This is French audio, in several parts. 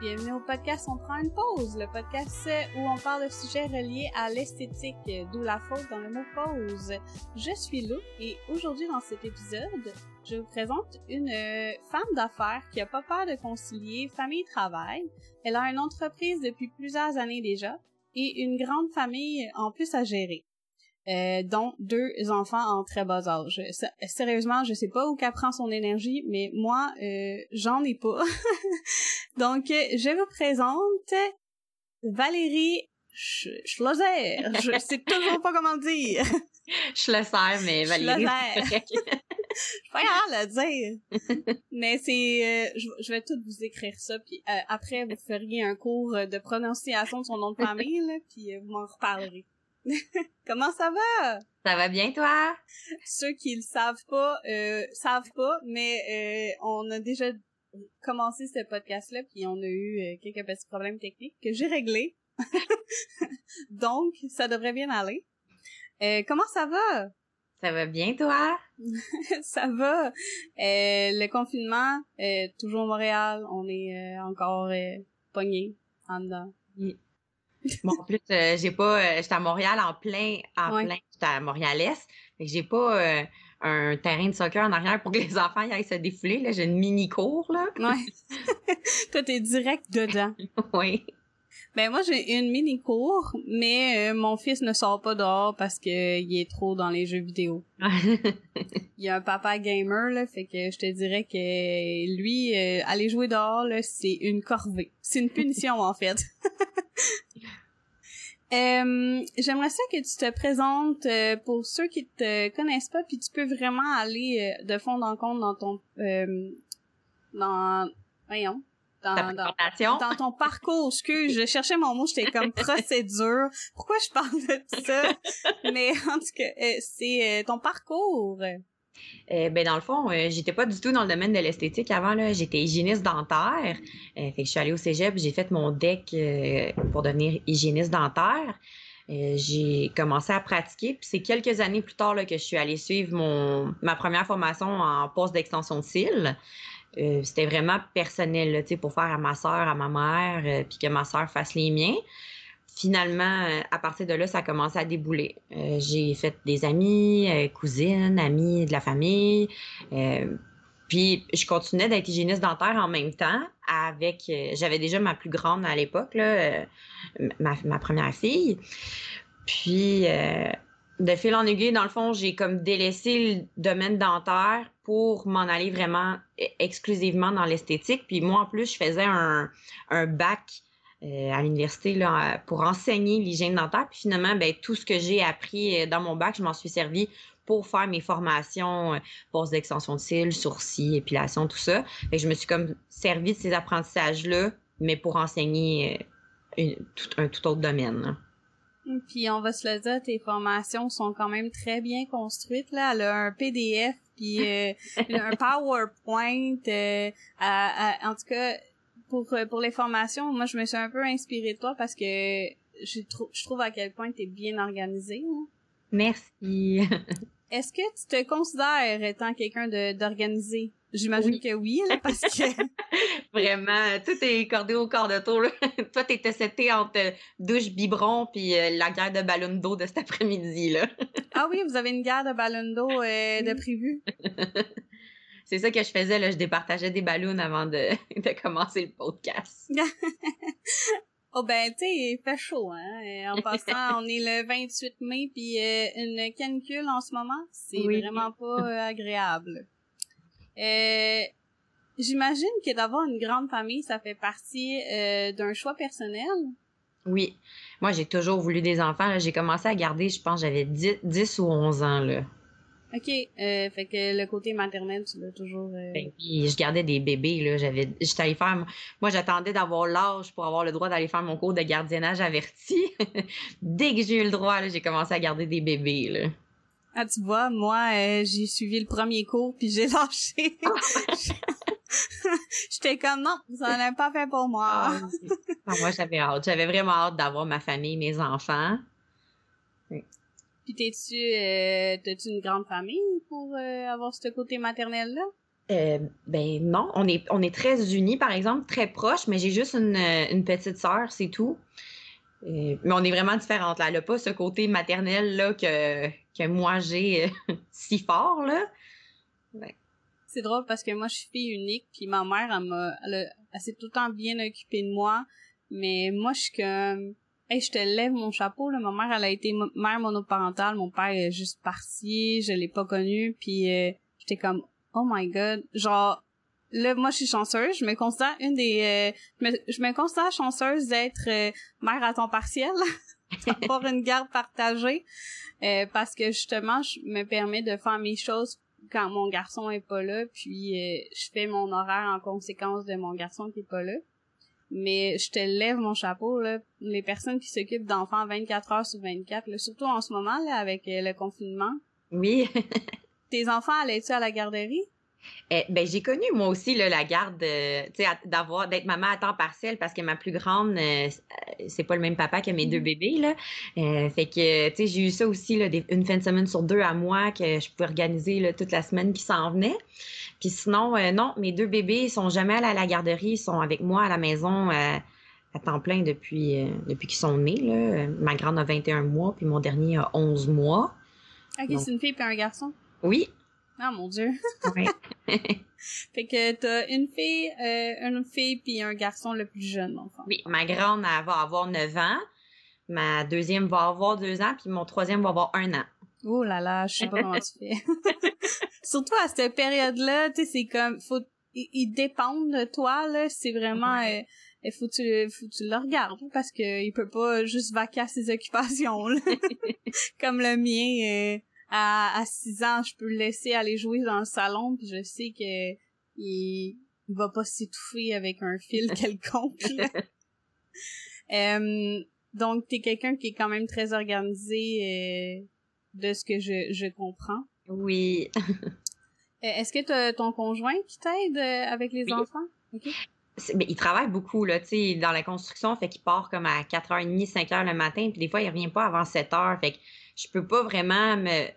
Bienvenue au podcast On prend une pause, le podcast où on parle de sujets reliés à l'esthétique, d'où la faute dans le mot pause. Je suis Lou et aujourd'hui dans cet épisode, je vous présente une euh, femme d'affaires qui a pas peur de concilier famille et travail. Elle a une entreprise depuis plusieurs années déjà et une grande famille en plus à gérer. Euh, dont deux enfants en très bas âge. sérieusement, je sais pas où qu'elle prend son énergie, mais moi, euh, j'en ai pas. Donc, je vous présente Valérie Schlosser. Je sais toujours pas comment dire. Schlosser, mais Valérie. Schlosser. je suis pas à le dire. Mais c'est, euh, je, vais tout vous écrire ça, puis après vous feriez un cours de prononciation de son nom de famille, là, puis vous m'en reparlerez. Comment ça va? Ça va bien, toi? Ceux qui le savent pas, euh, savent pas, mais euh, on a déjà commencé ce podcast-là, puis on a eu euh, quelques petits problèmes techniques que j'ai réglés. Donc, ça devrait bien aller. Euh, comment ça va? Ça va bien, toi? ça va. le confinement, toujours Montréal, on est encore pogné en dedans. Bon, en plus, euh, j'ai pas. Euh, j'étais à Montréal en plein, en plein. J'étais à Montréal-Est. j'ai pas euh, un terrain de soccer en arrière pour que les enfants y aillent se défouler. Là, j'ai une mini cour là. Ouais. Toi, t'es direct dedans. oui. Ben moi j'ai une mini cour, mais mon fils ne sort pas dehors parce que il est trop dans les jeux vidéo. il y a un papa gamer là, fait que je te dirais que lui aller jouer dehors là, c'est une corvée. C'est une punition en fait. Euh, J'aimerais ça que tu te présentes euh, pour ceux qui te connaissent pas, puis tu peux vraiment aller euh, de fond en compte dans ton euh, dans voyons dans, dans, dans, ton parcours. Excuse, je cherchais mon mot, j'étais comme procédure. Pourquoi je parle de ça? Mais en tout cas, c'est ton parcours. Euh, ben dans le fond, euh, j'étais pas du tout dans le domaine de l'esthétique avant là. J'étais hygiéniste dentaire. Euh, je suis allée au cégep, j'ai fait mon deck pour devenir hygiéniste dentaire. j'ai commencé à pratiquer, puis c'est quelques années plus tard là, que je suis allée suivre mon ma première formation en poste d'extension de cils. C'était vraiment personnel pour faire à ma soeur, à ma mère, puis que ma soeur fasse les miens finalement, euh, à partir de là, ça a commencé à débouler. Euh, j'ai fait des amis, euh, cousines, amis de la famille. puis je continuais d'être hygiéniste dentaire en même temps avec j'avais déjà ma plus grande à l'époque là, ma, première fille. Puis de fil en aiguille, dans le fond, j'ai comme délaissé le domaine dentaire pour m'en aller vraiment exclusivement dans l'esthétique. Puis moi, en plus, je faisais un bac euh, à l'université là, pour enseigner l'hygiène dentaire. Puis finalement, ben, tout ce que j'ai appris euh, dans mon bac, je m'en suis servi pour faire mes formations, euh, poste d'extension de cils, sourcils, épilation, tout ça. Fait je me suis comme servi de ces apprentissages-là, mais pour enseigner tout, un tout autre domaine. Puis on va se le dire, tes formations sont quand même très bien construites. Là. Elle a un PDF puis un PowerPoint. en tout cas, pour euh, pour les formations, moi je me suis un peu inspirée de toi parce que je trouve je trouve à quel point tu es bien organisée. Hein. Merci. Est-ce que tu te considères étant quelqu'un de d'organisé? J'imagine que oui, là, parce que vraiment, tout est cordé au corps de tour. Là. Toi, t'étais seté entre douche biberon puis euh, la guerre de ballon d'eau de cet après-midi là. ah oui, vous avez une guerre de ballon d'eau euh, de prévu c'est ça que je faisais, là. Je départageais des ballons avant de, de commencer le podcast. oh ben, tu sais, il fait chaud, hein. En passant, on est le 28 mai, puis euh, une canicule en ce moment, c'est vraiment pas euh, agréable. Euh, J'imagine que d'avoir une grande famille, ça fait partie euh, d'un choix personnel. Oui. Moi, j'ai toujours voulu des enfants. J'ai commencé à garder, je pense, j'avais 10, 10 ou 11 ans, là. OK. Euh, fait que le côté maternel, tu l'as toujours... Euh... Ben, je gardais des bébés, là. J'avais... J'étais allée faire... Moi, j'attendais d'avoir l'âge pour avoir le droit d'aller faire mon cours de gardiennage averti. Dès que j'ai eu le droit, là, j'ai commencé à garder des bébés, là. Ah, tu vois, moi, euh, j'ai suivi le premier cours, puis j'ai lâché. J'étais comme, non, ça n'a pas fait pour moi. Ah, ah, moi, j'avais hâte. J'avais vraiment hâte d'avoir ma famille, mes enfants. Puis t'es-tu, euh, t'as-tu une grande famille pour euh, avoir ce côté maternel-là? Euh, ben non, on est, on est très unis, par exemple, très proches, mais j'ai juste une, une petite sœur, c'est tout. Euh, mais on est vraiment différentes. Là. Elle n'a pas ce côté maternel là, que, que moi j'ai euh, si fort. là. C'est drôle parce que moi, je suis fille unique, puis ma mère, elle, m'a, elle, s'est tout le temps bien occupée de moi. Mais moi, je suis comme... Hey, je te lève mon chapeau, là. Ma mère, elle a été mère monoparentale. Mon père est juste parti. Je l'ai pas connu. Puis j'étais comme, oh my god, genre là moi je suis chanceuse, je me considère une des euh, je, me, considère chanceuse d'être euh, mère à temps partiel, d'avoir une garde partagée euh, parce que justement je me permets de faire mes choses quand mon garçon est pas là, puis je fais mon horaire en conséquence de mon garçon qui est pas là. Mais je te lève mon chapeau là, les personnes qui s'occupent d'enfants 24 heures sur 24, surtout en ce moment là avec le confinement. Oui. Tes enfants allaient-tu à la garderie? Eh, ben j'ai connu moi aussi là, la garde, euh, d'avoir d'être maman à temps partiel parce que ma plus grande, euh, c'est pas le même papa que mes deux mm-hmm. bébés là. Euh, fait que j'ai eu ça aussi là, une fin de semaine sur deux à moi que je pouvais organiser là, toute la semaine qui s'en venait. Puis sinon, non, mes deux bébés ils sont jamais allés à la garderie, ils sont avec moi à la maison à temps plein depuis depuis qu'ils sont nés là. Ma grande a 21 mois puis mon dernier a 11 mois. Ok, c'est une fille puis un garçon? Oui, ah mon dieu. fait que t'as une fille, euh, une fille puis un garçon le plus jeune, enfin. Oui, ma grande elle va avoir 9 ans, ma deuxième va avoir 2 ans, puis mon troisième va avoir 1 an. Oh là là, je sais pas comment tu fais. Surtout à cette période-là, tu sais, c'est comme, faut, ils, dépendent de toi, là, c'est vraiment, il euh, faut que tu, faut tu le regardes, parce que il peut pas juste vaquer à ses occupations, là. comme le mien, euh, à, à 6 ans, je peux le laisser aller jouer dans le salon, puis je sais que il, va pas s'étouffer avec un fil quelconque. euh, donc, t'es quelqu'un qui est quand même très organisé euh, de ce que je, je comprends. Oui. Euh, est-ce que t'as ton conjoint qui t'aide euh, avec les enfants? Okay. Mais il travaille beaucoup là, tu sais, dans la construction, fait qu'il part comme à 4h30, 5h le matin, puis des fois il revient pas avant 7h, fait que je peux pas vraiment me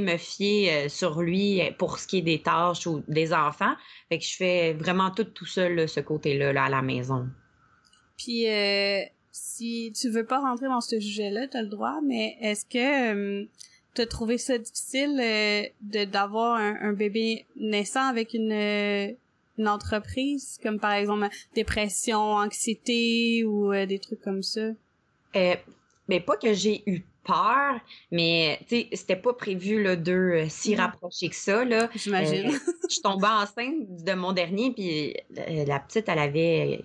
me fier euh, sur lui euh, pour ce qui est des tâches ou des enfants. Fait que je fais vraiment tout tout seul, ce côté-là, là, à la maison. Puis, euh, si tu veux pas rentrer dans ce sujet-là, tu as le droit, mais est-ce que tu as trouvé ça difficile de d'avoir un, bébé naissant avec une, une entreprise, comme par exemple dépression, anxiété ou des trucs comme ça? mais pas que j'ai eu peur, mais tu sais, c'était pas prévu là, de euh, s'y mm. rapprocher que ça. Là. J'imagine. Euh, je tombais enceinte de mon dernier, puis euh, la petite, elle avait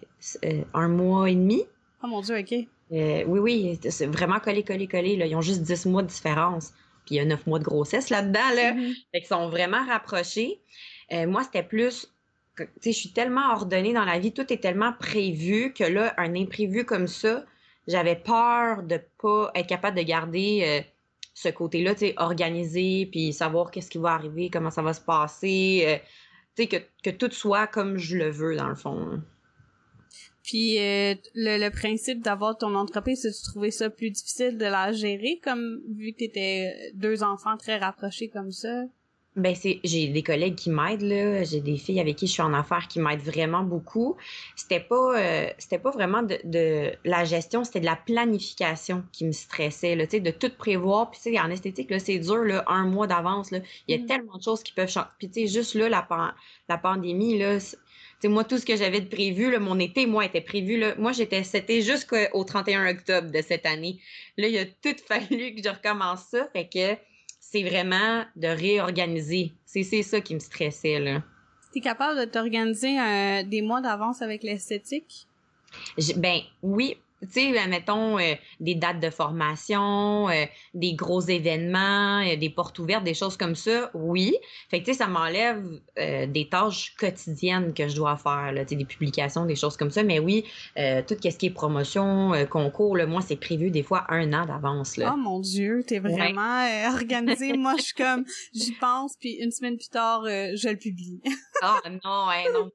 un mois et demi. Oh mon Dieu, OK. oui, oui, c'est vraiment collé, collé, collé. Là. Ils ont juste 10 mois de différence. Puis il y a 9 mois de grossesse là-dedans. Là. Mm-hmm. Fait qu'ils sont vraiment rapprochés. moi, c'était plus je suis tellement ordonnée dans la vie, tout est tellement prévu que là, un imprévu comme ça, j'avais peur de pas être capable de garder euh, ce côté-là, tu organisé, puis savoir qu'est-ce qui va arriver, comment ça va se passer, euh, tu que, tout soit comme je le veux, dans le fond. Puis euh, le, principe d'avoir ton entreprise, tu trouvais ça plus difficile de la gérer, comme vu que tu étais deux enfants très rapprochés comme ça? Ben c'est j'ai des collègues qui m'aident là, j'ai des filles avec qui je suis en affaires qui m'aident vraiment beaucoup. C'était pas euh, c'était pas vraiment de, de la gestion, c'était de la planification qui me stressait là, tu sais de tout prévoir puis tu sais en esthétique là, c'est dur là un mois d'avance là, il y a mm. tellement de choses qui peuvent changer. Puis tu sais juste là la la pandémie là, sais, moi, tout ce que j'avais de prévu, là, mon été, moi, était prévu. Là, moi, j'étais, c'était jusqu'au 31 octobre de cette année. Là, il a tout fallu que je recommence ça. Fait que c'est vraiment de réorganiser. C'est ça qui me stressait, là. T'es capable de t'organiser euh, des mois d'avance avec l'esthétique? Ben oui, tu sais, mettons euh, des dates de formation, euh, des gros événements, euh, des portes ouvertes, des choses comme ça, oui. Fait que tu sais, ça m'enlève des tâches quotidiennes que je dois faire, là, des publications, des choses comme ça. Mais oui, tout ce qui est promotion, concours, là, moi, c'est prévu des fois un an d'avance. Oh mon Dieu, t'es vraiment organisé. moi, je suis comme, j'y pense, puis une semaine plus tard, je le publie. ah non, hein, non,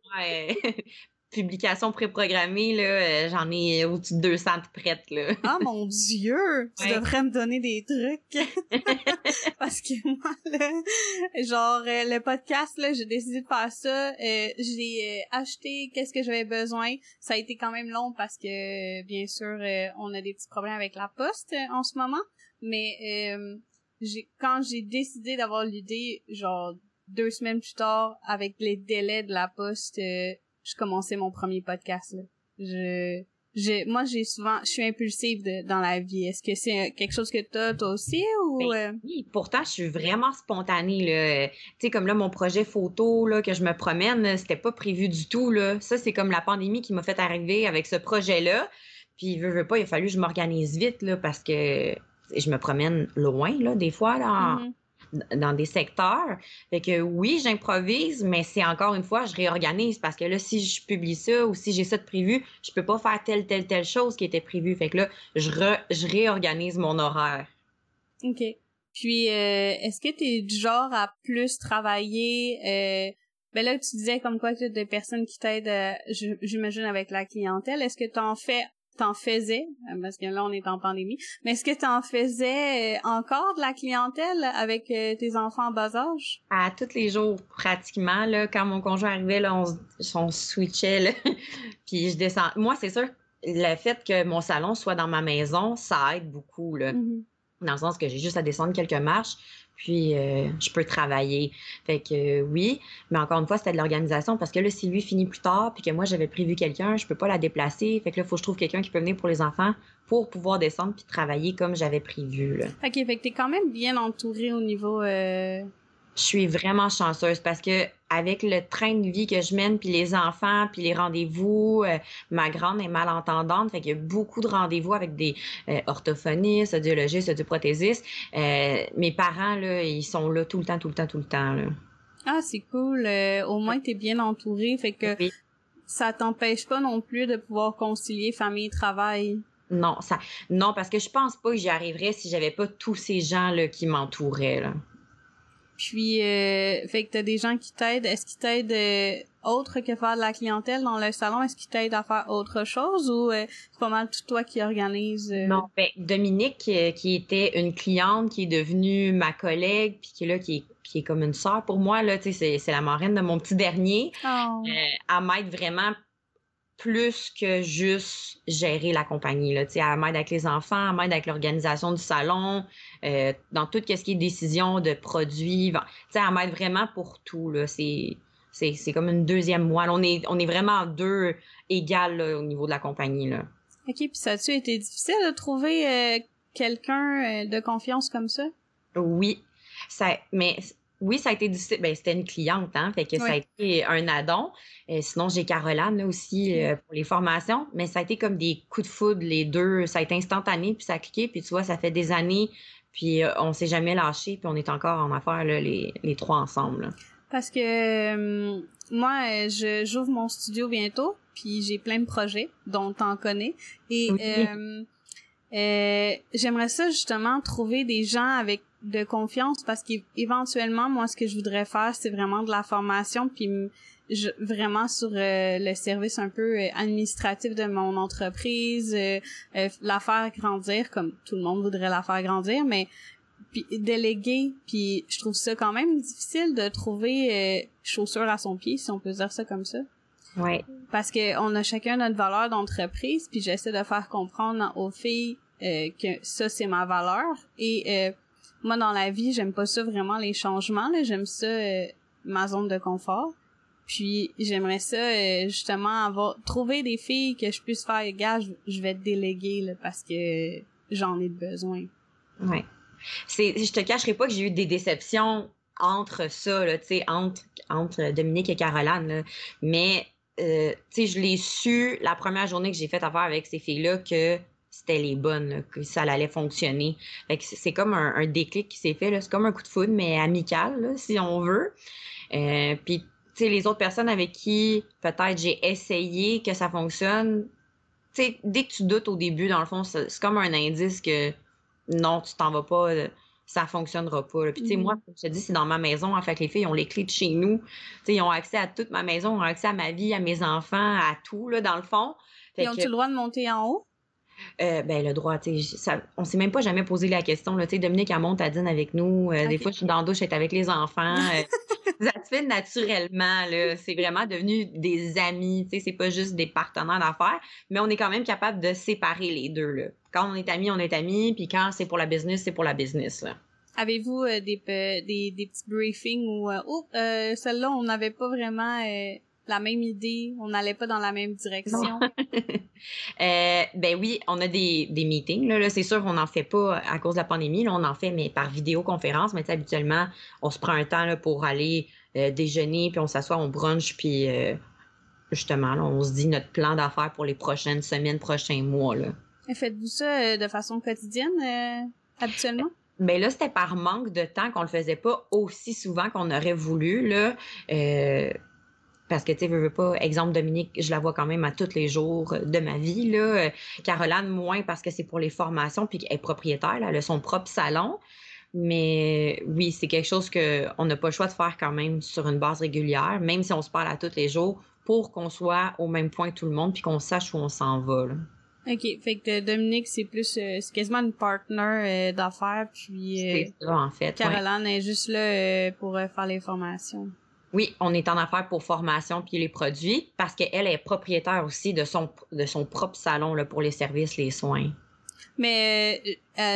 publications préprogrammées, là, euh, j'en ai au-dessus de 200 de prêtes, là. Ah, mon Dieu! Tu devrais me donner des trucs. Parce que moi, là, genre, euh, le podcast, là, j'ai décidé de faire ça. Euh, j'ai acheté qu'est-ce que j'avais besoin. Ça a été quand même long parce que, bien sûr, on a des petits problèmes avec la poste en ce moment. Mais j'ai quand j'ai décidé d'avoir l'idée, genre deux semaines plus tard, avec les délais de la poste, euh, je commençais mon premier podcast. Là. Je, je, moi, j'ai souvent, je suis impulsive de, dans la vie. Est-ce que c'est quelque chose que t'as toi aussi ou ben, euh? Oui, pourtant, je suis vraiment spontanée là. Tu sais, comme là, mon projet photo là que je me promène, c'était pas prévu du tout là. Ça, c'est comme la pandémie qui m'a fait arriver avec ce projet-là. Puis, veux, veux pas, il a fallu que je m'organise vite là parce que je me promène loin là des fois là. Dans des secteurs. Fait que oui, j'improvise, mais c'est encore une fois, je réorganise parce que là, si je publie ça ou si j'ai ça de prévu, je peux pas faire telle, telle, telle chose qui était prévue. Fait que là, je, je réorganise mon horaire. OK. Puis, euh, est-ce que tu es du genre à plus travailler... Euh, ben là, tu disais comme quoi tu as des personnes qui t'aident, euh, j'imagine, avec la clientèle. Est-ce que tu en fais t'en faisais, euh, parce que là on est en pandémie, mais est-ce que t'en faisais euh, encore de la clientèle avec euh, tes enfants en bas âge? À tous les jours, pratiquement, là, quand mon conjoint arrivait, là, on, on switchait, là, puis je descends. Moi, c'est sûr, le fait que mon salon soit dans ma maison, ça aide beaucoup, là. Mm-hmm. Dans le sens que j'ai juste à descendre quelques marches, puis euh, je peux travailler. Fait que oui, mais encore une fois, c'était de l'organisation parce que là, si lui finit plus tard, puis que moi j'avais prévu quelqu'un, je peux pas la déplacer. Fait que là, il faut que je trouve quelqu'un qui peut venir pour les enfants pour pouvoir descendre puis travailler comme j'avais prévu. Là. Ok, fait que t'es quand même bien entouré au niveau euh, je suis vraiment chanceuse parce que avec le train de vie que je mène, puis les enfants, puis les rendez-vous, euh, ma grande est malentendante, fait qu'il y a beaucoup de rendez-vous avec des euh, orthophonistes, audiologistes, audioprothésistes. Euh, mes parents, là, ils sont là tout le temps, tout le temps, tout le temps. Là. Ah, c'est cool. Euh, au moins, tu es bien entouré, fait que ça t'empêche pas non plus de pouvoir concilier famille et travail. Non, ça, non, parce que je pense pas que j'y arriverais si j'avais pas tous ces gens là qui m'entouraient. Là. Puis, euh, fait que t'as des gens qui t'aident. Est-ce qu'ils t'aident euh, autre que faire de la clientèle dans le salon? Est-ce qu'ils t'aident à faire autre chose ou euh, c'est pas mal tout toi qui organise? Euh? Non, ben Dominique, qui était une cliente, qui est devenue ma collègue, puis qui est là, qui est, qui est comme une sœur pour moi, là, tu sais, c'est la marraine de mon petit dernier. Oh. elle m'aide vraiment plus que juste gérer la compagnie. Là. Elle m'aide avec les enfants, elle m'aide avec l'organisation du salon, euh, dans tout ce qui est décision de produits. sais, elle m'aide vraiment pour tout. Là. C'est, c'est, comme une deuxième moelle. On est, on est vraiment deux égales au niveau de la compagnie. Là. OK, puis ça a-tu été difficile de trouver euh, quelqu'un euh, de confiance comme ça? Oui. Ça, mais oui, ça a été difficile. Ben, c'était une cliente, hein, fait que ça a été un addon. Euh, sinon, j'ai Caroline là, aussi euh, pour les formations, mais ça a été comme des coups de foudre, les deux. Ça a été instantané, puis ça a cliqué, puis tu vois, ça fait des années, puis euh, on s'est jamais lâché, puis on est encore en affaires, là, les, les trois ensemble. Parce que moi, je j'ouvre mon studio bientôt, puis j'ai plein de projets dont t'en connais. Et j'aimerais ça justement trouver des gens avec de confiance parce qu'éventuellement moi ce que je voudrais faire c'est vraiment de la formation puis je, vraiment sur euh, le service un peu euh, administratif de mon entreprise euh, la faire grandir comme tout le monde voudrait la faire grandir mais puis déléguer puis je trouve ça quand même difficile de trouver chaussure à son pied si on peut dire ça comme ça. Ouais. Parce que on a chacun notre valeur d'entreprise puis j'essaie de faire comprendre aux filles que ça c'est ma valeur et moi dans la vie j'aime pas ça vraiment les changements là. J'aime ça euh, ma zone de confort. Puis j'aimerais ça euh, justement avoir trouver des filles que je puisse faire. Gars je, vais te déléguer là, parce que j'en ai besoin. Ouais. C'est je te cacherai pas que j'ai eu des déceptions entre ça là tu sais entre entre Dominique et Caroline mais euh, tu sais je l'ai su la première journée que j'ai fait affaire avec ces filles là que c'était les bonnes, que ça allait fonctionner. c'est comme un, déclic qui s'est fait. C'est comme un coup de foudre, mais amical, si on veut. Euh, puis, tu sais, les autres personnes avec qui peut-être j'ai essayé que ça fonctionne, tu sais, dès que tu doutes au début, dans le fond, c'est comme un indice que non, tu t'en vas pas ça fonctionnera pas. Puis, tu sais, moi, comme je te dis, c'est dans ma maison. En fait, les filles ont les clés de chez nous. Tu sais, ils ont accès à toute ma maison, ils ont accès à ma vie, à mes enfants, à tout, là, dans le fond. ils ont-tu le droit de monter en haut? Euh, ben, le droit, tu sais, on s'est même pas jamais posé la question, là. Tu sais, Dominique, elle monte à dîner avec nous. Euh, des fois, je suis dans la douche, elle est avec les enfants. Euh, ça se fait naturellement, là. C'est vraiment devenu des amis, tu sais, c'est pas juste des partenaires d'affaires, mais on est quand même capable de séparer les deux, là. Quand on est amis, on est amis, puis quand c'est pour la business, c'est pour la business, là. Avez-vous euh, des, des, des, petits briefings où, euh, oh, celle-là, on n'avait pas vraiment la même idée, on n'allait pas dans la même direction? ben oui, on a des, des meetings. Là, c'est sûr qu'on n'en fait pas à cause de la pandémie. Là, on en fait, mais par vidéoconférence. Mais habituellement, on se prend un temps là, pour aller déjeuner, puis on s'assoit, on brunch, puis justement, là, on se dit notre plan d'affaires pour les prochaines semaines, prochains mois. Là. Faites-vous ça de façon quotidienne, habituellement? Mais ben là, c'était par manque de temps qu'on le faisait pas aussi souvent qu'on aurait voulu. Là. Euh, parce que, tu sais, veux, veux pas, exemple, Dominique, je la vois quand même à tous les jours de ma vie. Là. Caroline, moins parce que c'est pour les formations, puis qu'elle est propriétaire, là, elle a son propre salon. Mais oui, c'est quelque chose qu'on n'a pas le choix de faire quand même sur une base régulière, même si on se parle à tous les jours, pour qu'on soit au même point que tout le monde, puis qu'on sache où on s'en va. Là. OK, fait que Dominique, c'est plus euh, c'est quasiment une partner euh, d'affaires puis euh, c'est ça en fait. Caroline est juste là pour faire les formations. Oui, on est en affaires pour formation puis les produits parce qu'elle est propriétaire aussi de son de son propre salon là, pour les services, les soins. Mais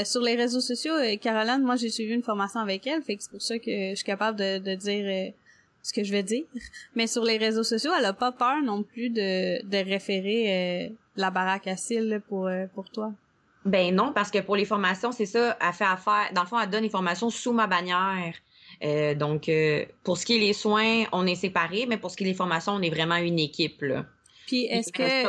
sur les réseaux sociaux, Caroline, moi j'ai suivi une formation avec elle, fait que c'est pour ça que je suis capable de, de dire ce que je vais dire. Mais sur les réseaux sociaux, elle a pas peur non plus de, de référer la baraque à cils pour, euh, pour toi? Ben non, parce que pour les formations, c'est ça, elle fait affaire. Dans le fond, elle donne les formations sous ma bannière. Euh, donc, euh, pour ce qui est les soins, on est séparés, mais pour ce qui est des formations, on est vraiment une équipe. Là. Puis, est-ce que.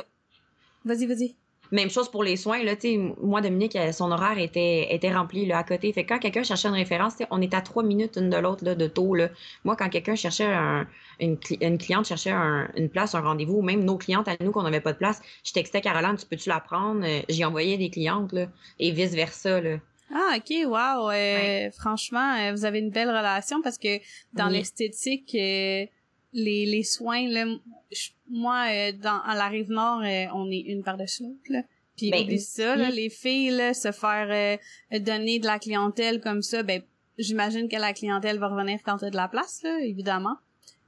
Vas-y, vas-y. Même chose pour les soins, là, moi, Dominique, son horaire était, était rempli, là, à côté. Fait que quand quelqu'un cherchait une référence, on est à trois minutes une de l'autre, de taux, là. Moi, quand quelqu'un cherchait un, une, une, cliente cherchait une place, un rendez-vous, même nos clientes à nous qu'on n'avait pas de place, je textais Caroline, tu peux-tu la prendre? Euh, j'y envoyais des clientes, là, et vice-versa, là. Ah, ok, wow. Euh, franchement, euh, vous avez une belle relation parce que dans l'esthétique, les, les soins, là, moi, dans, à la rive nord, on est une par-dessus l'autre, là. Puis ben, ça, là, les filles, là, se faire donner de la clientèle comme ça, ben j'imagine que la clientèle va revenir quand t'as de la place, là, évidemment.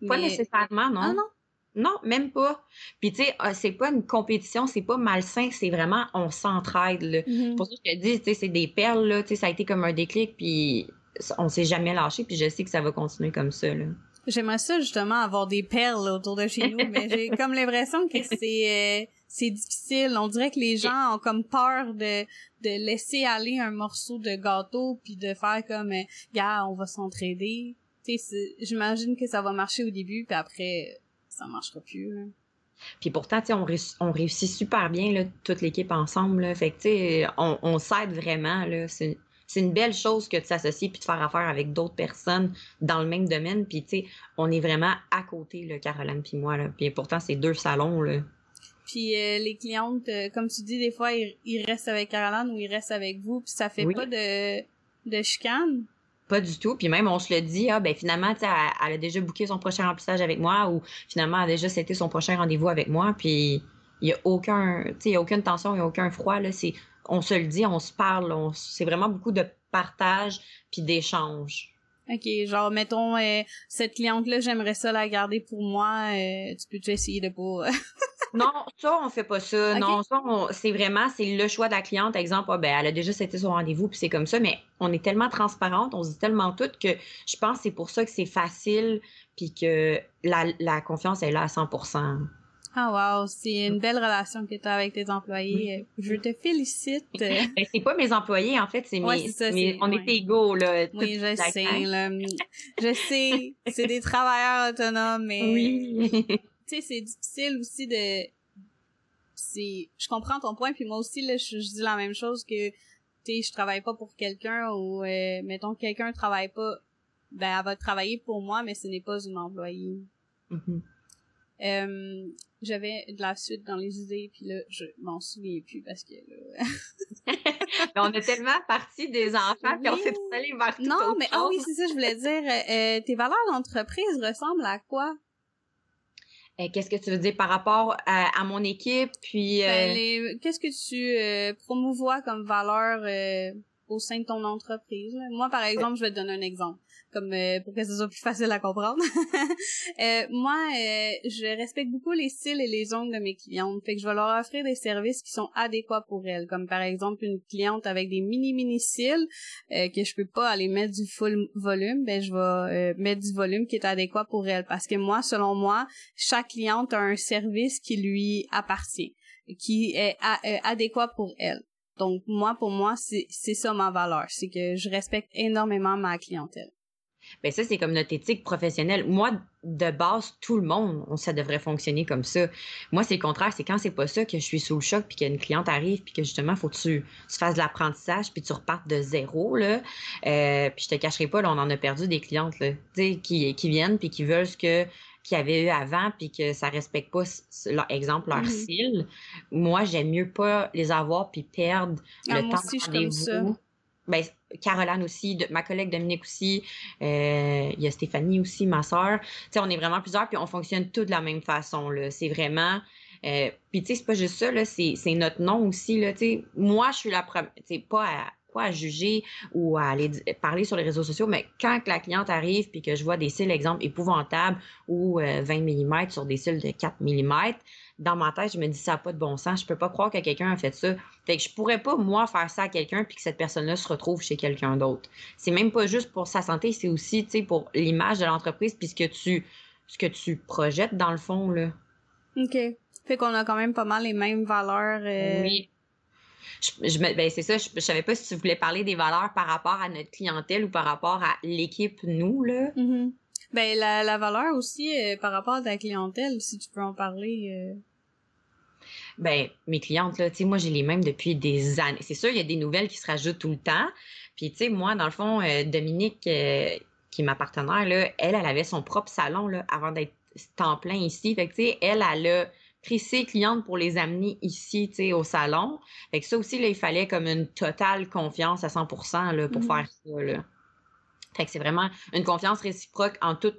Pas nécessairement, non. Ah non? Non, même pas. Puis tu sais, ah, c'est pas une compétition, c'est pas malsain, c'est vraiment on s'entraide. Mm-hmm. Pour ça que je te dis, tu sais, c'est des perles là, tu sais, ça a été comme un déclic, puis on s'est jamais lâché, puis je sais que ça va continuer comme ça là. J'aimerais ça justement avoir des perles autour de chez nous, mais j'ai comme l'impression que c'est euh, c'est difficile. On dirait que les gens ont comme peur de de laisser aller un morceau de gâteau puis de faire comme, euh, gars, on va s'entraider j'imagine que ça va marcher au début, puis après, ça marchera plus. Puis pourtant, on, on réussit super bien, là, toute l'équipe ensemble. Là. Fait que, on, on s'aide vraiment. Là. C'est, une belle chose que de s'associer puis de faire affaire avec d'autres personnes dans le même domaine. Puis, tu sais, on est vraiment à côté, là, Caroline puis moi. Là. Puis pourtant, c'est deux salons. Là. Puis euh, les clientes, euh, comme tu dis, des fois, ils, restent avec Caroline ou ils restent avec vous. Puis ça fait pas de, de chicane. Pas du tout. Puis même, on se le dit, ah, ben finalement, elle, elle a déjà booké son prochain remplissage avec moi ou finalement, elle a déjà c'était son prochain rendez-vous avec moi. Puis il n'y a aucun, y a aucune tension, il n'y a aucun froid. Là. On se le dit, on se parle. c'est vraiment beaucoup de partage puis d'échange. OK, genre, mettons, euh, cette cliente-là, j'aimerais ça la garder pour moi. Euh, tu peux-tu essayer de pas... non, ça, on fait pas ça. Non, ça, c'est vraiment, c'est le choix de la cliente. Exemple, ah, ben, elle a déjà c'était son rendez-vous, puis c'est comme ça, mais on est tellement transparente, on se dit tellement tout que je pense que c'est pour ça que c'est facile, puis que la, la confiance est là à 100 ah wow, c'est une belle relation que tu as avec tes employés. Je te félicite. ben, c'est pas mes employés en fait, c'est mes, on est égaux là. Oui, je sais là. Je sais, c'est des travailleurs autonomes mais Oui. tu sais, c'est difficile aussi de c'est je comprends ton point puis moi aussi là je, dis la même chose que tu sais je travaille pas pour quelqu'un ou euh, mettons que quelqu'un travaille pas ben elle va travailler pour moi mais ce n'est pas une employée. Euh, j'avais de la suite dans les idées, puis là, je m'en souviens plus parce que on a tellement parti des enfants, puis on s'est allé vers tout Non, mais ah oui, c'est ça, je voulais dire. Euh, tes valeurs d'entreprise ressemblent à quoi? Euh, qu'est-ce que tu veux dire par rapport à, mon équipe, puis... Ben, euh, qu'est-ce que tu promouvois comme valeur au sein de ton entreprise? Moi, par exemple, je vais te donner un exemple comme euh, pour que ce soit plus facile à comprendre. euh, moi, euh, je respecte beaucoup les styles et les ongles de mes clientes, fait que je vais leur offrir des services qui sont adéquats pour elles, comme par exemple une cliente avec des mini mini cils euh, que je peux pas aller mettre du full volume, ben je vais mettre du volume qui est adéquat pour elle parce que moi, selon moi, chaque cliente a un service qui lui appartient, qui est adéquat pour elle. Donc moi, pour moi, c'est ça ma valeur, c'est que je respecte énormément ma clientèle. Ben ça, c'est comme notre éthique professionnelle. Moi, de base, tout le monde, ça devrait fonctionner comme ça. Moi, c'est le contraire. C'est quand c'est pas ça que je suis sous le choc, puis qu'une cliente arrive, puis que justement, faut que tu, fasses de l'apprentissage, puis tu repartes de zéro. Là. Euh, puis je te cacherai pas, là, on en a perdu des clientes là, qui, qui viennent, puis qui veulent ce que qu'il y avait eu avant, puis que ça respecte pas, leur exemple, leur mm-hmm. style. Moi, j'aime mieux pas les avoir, puis perdre ah, le temps de vous ben, Caroline aussi, ma collègue Dominique aussi, euh, il y a Stéphanie aussi, ma sœur. Tu sais, on est vraiment plusieurs, puis on fonctionne tous de la même façon. C'est vraiment... Euh, puis tu sais, c'est pas juste ça, là, c'est, notre nom aussi. Là. Moi, je suis la première... Pas à, à juger ou à aller parler sur les réseaux sociaux, mais quand la cliente arrive puis que je vois des cils, exemple, épouvantables ou 20 euh, mm sur des cils de 4 mm, dans ma tête, je me dis ça n'a pas de bon sens. Je peux pas croire que quelqu'un a fait ça. Fait que je pourrais pas, moi, faire ça à quelqu'un puis que cette personne-là se retrouve chez quelqu'un d'autre. C'est même pas juste pour sa santé, c'est aussi, tu sais, pour l'image de l'entreprise puis ce que tu, ce que tu projettes dans le fond, là. OK. Fait qu'on a quand même pas mal les mêmes valeurs. Euh, oui. Je, ben c'est ça, je, je, savais pas si tu voulais parler des valeurs par rapport à notre clientèle ou par rapport à l'équipe, nous, là. Mm-hmm. Ben, la, la valeur aussi euh, par rapport à ta clientèle, si tu peux en parler. Euh ben mes clientes là, tu sais moi j'ai les mêmes depuis des années. C'est sûr il y a des nouvelles qui se rajoutent tout le temps. Puis tu sais moi dans le fond euh, Dominique qui est ma partenaire là, elle elle avait son propre salon là avant d'être temps plein ici. Fait que tu sais elle elle a pris ses clientes pour les amener ici, tu sais, au salon. Fait que ça aussi, là, il fallait comme une totale confiance à 100% là, pour mm-hmm. faire ça, là. Fait que c'est vraiment une confiance réciproque en tous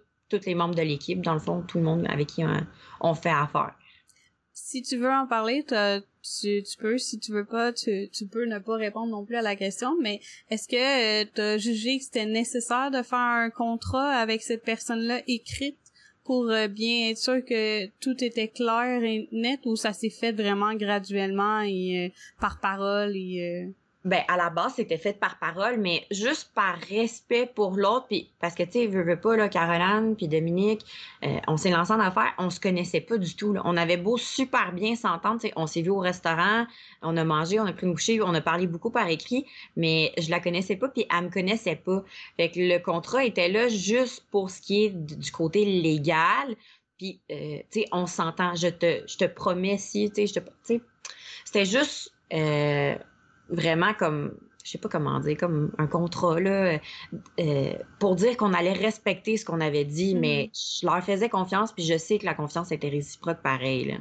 les membres de l'équipe, dans le fond, tout le monde avec qui on fait affaire si tu veux en parler, tu, tu peux. Si tu veux pas, tu, tu peux ne pas répondre non plus à la question. Mais est-ce que euh, tu as jugé que c'était nécessaire de faire un contrat avec cette personne-là écrite pour euh, bien être sûr que tout était clair et net ou ça s'est fait vraiment graduellement et euh, par parole et ben à la base c'était fait par parole mais juste par respect pour l'autre puis parce que tu sais veux, veux pas là Caroline puis Dominique euh, on s'est lancé en affaires on se connaissait pas du tout on avait beau super bien s'entendre on s'est vu au restaurant on a mangé on a pris une bouchée on a parlé beaucoup par écrit mais je la connaissais pas puis elle me connaissait pas. Fait que le contrat était là juste pour ce qui est du côté légal puis euh, tu sais on s'entend. Je te je te promets si tu sais je te tu sais c'était juste euh, vraiment comme je sais pas comment dire, comme un contrat là, euh, pour dire qu'on allait respecter ce qu'on avait dit, mais mm-hmm. je leur faisais confiance, puis je sais que la confiance était réciproque pareil. Là.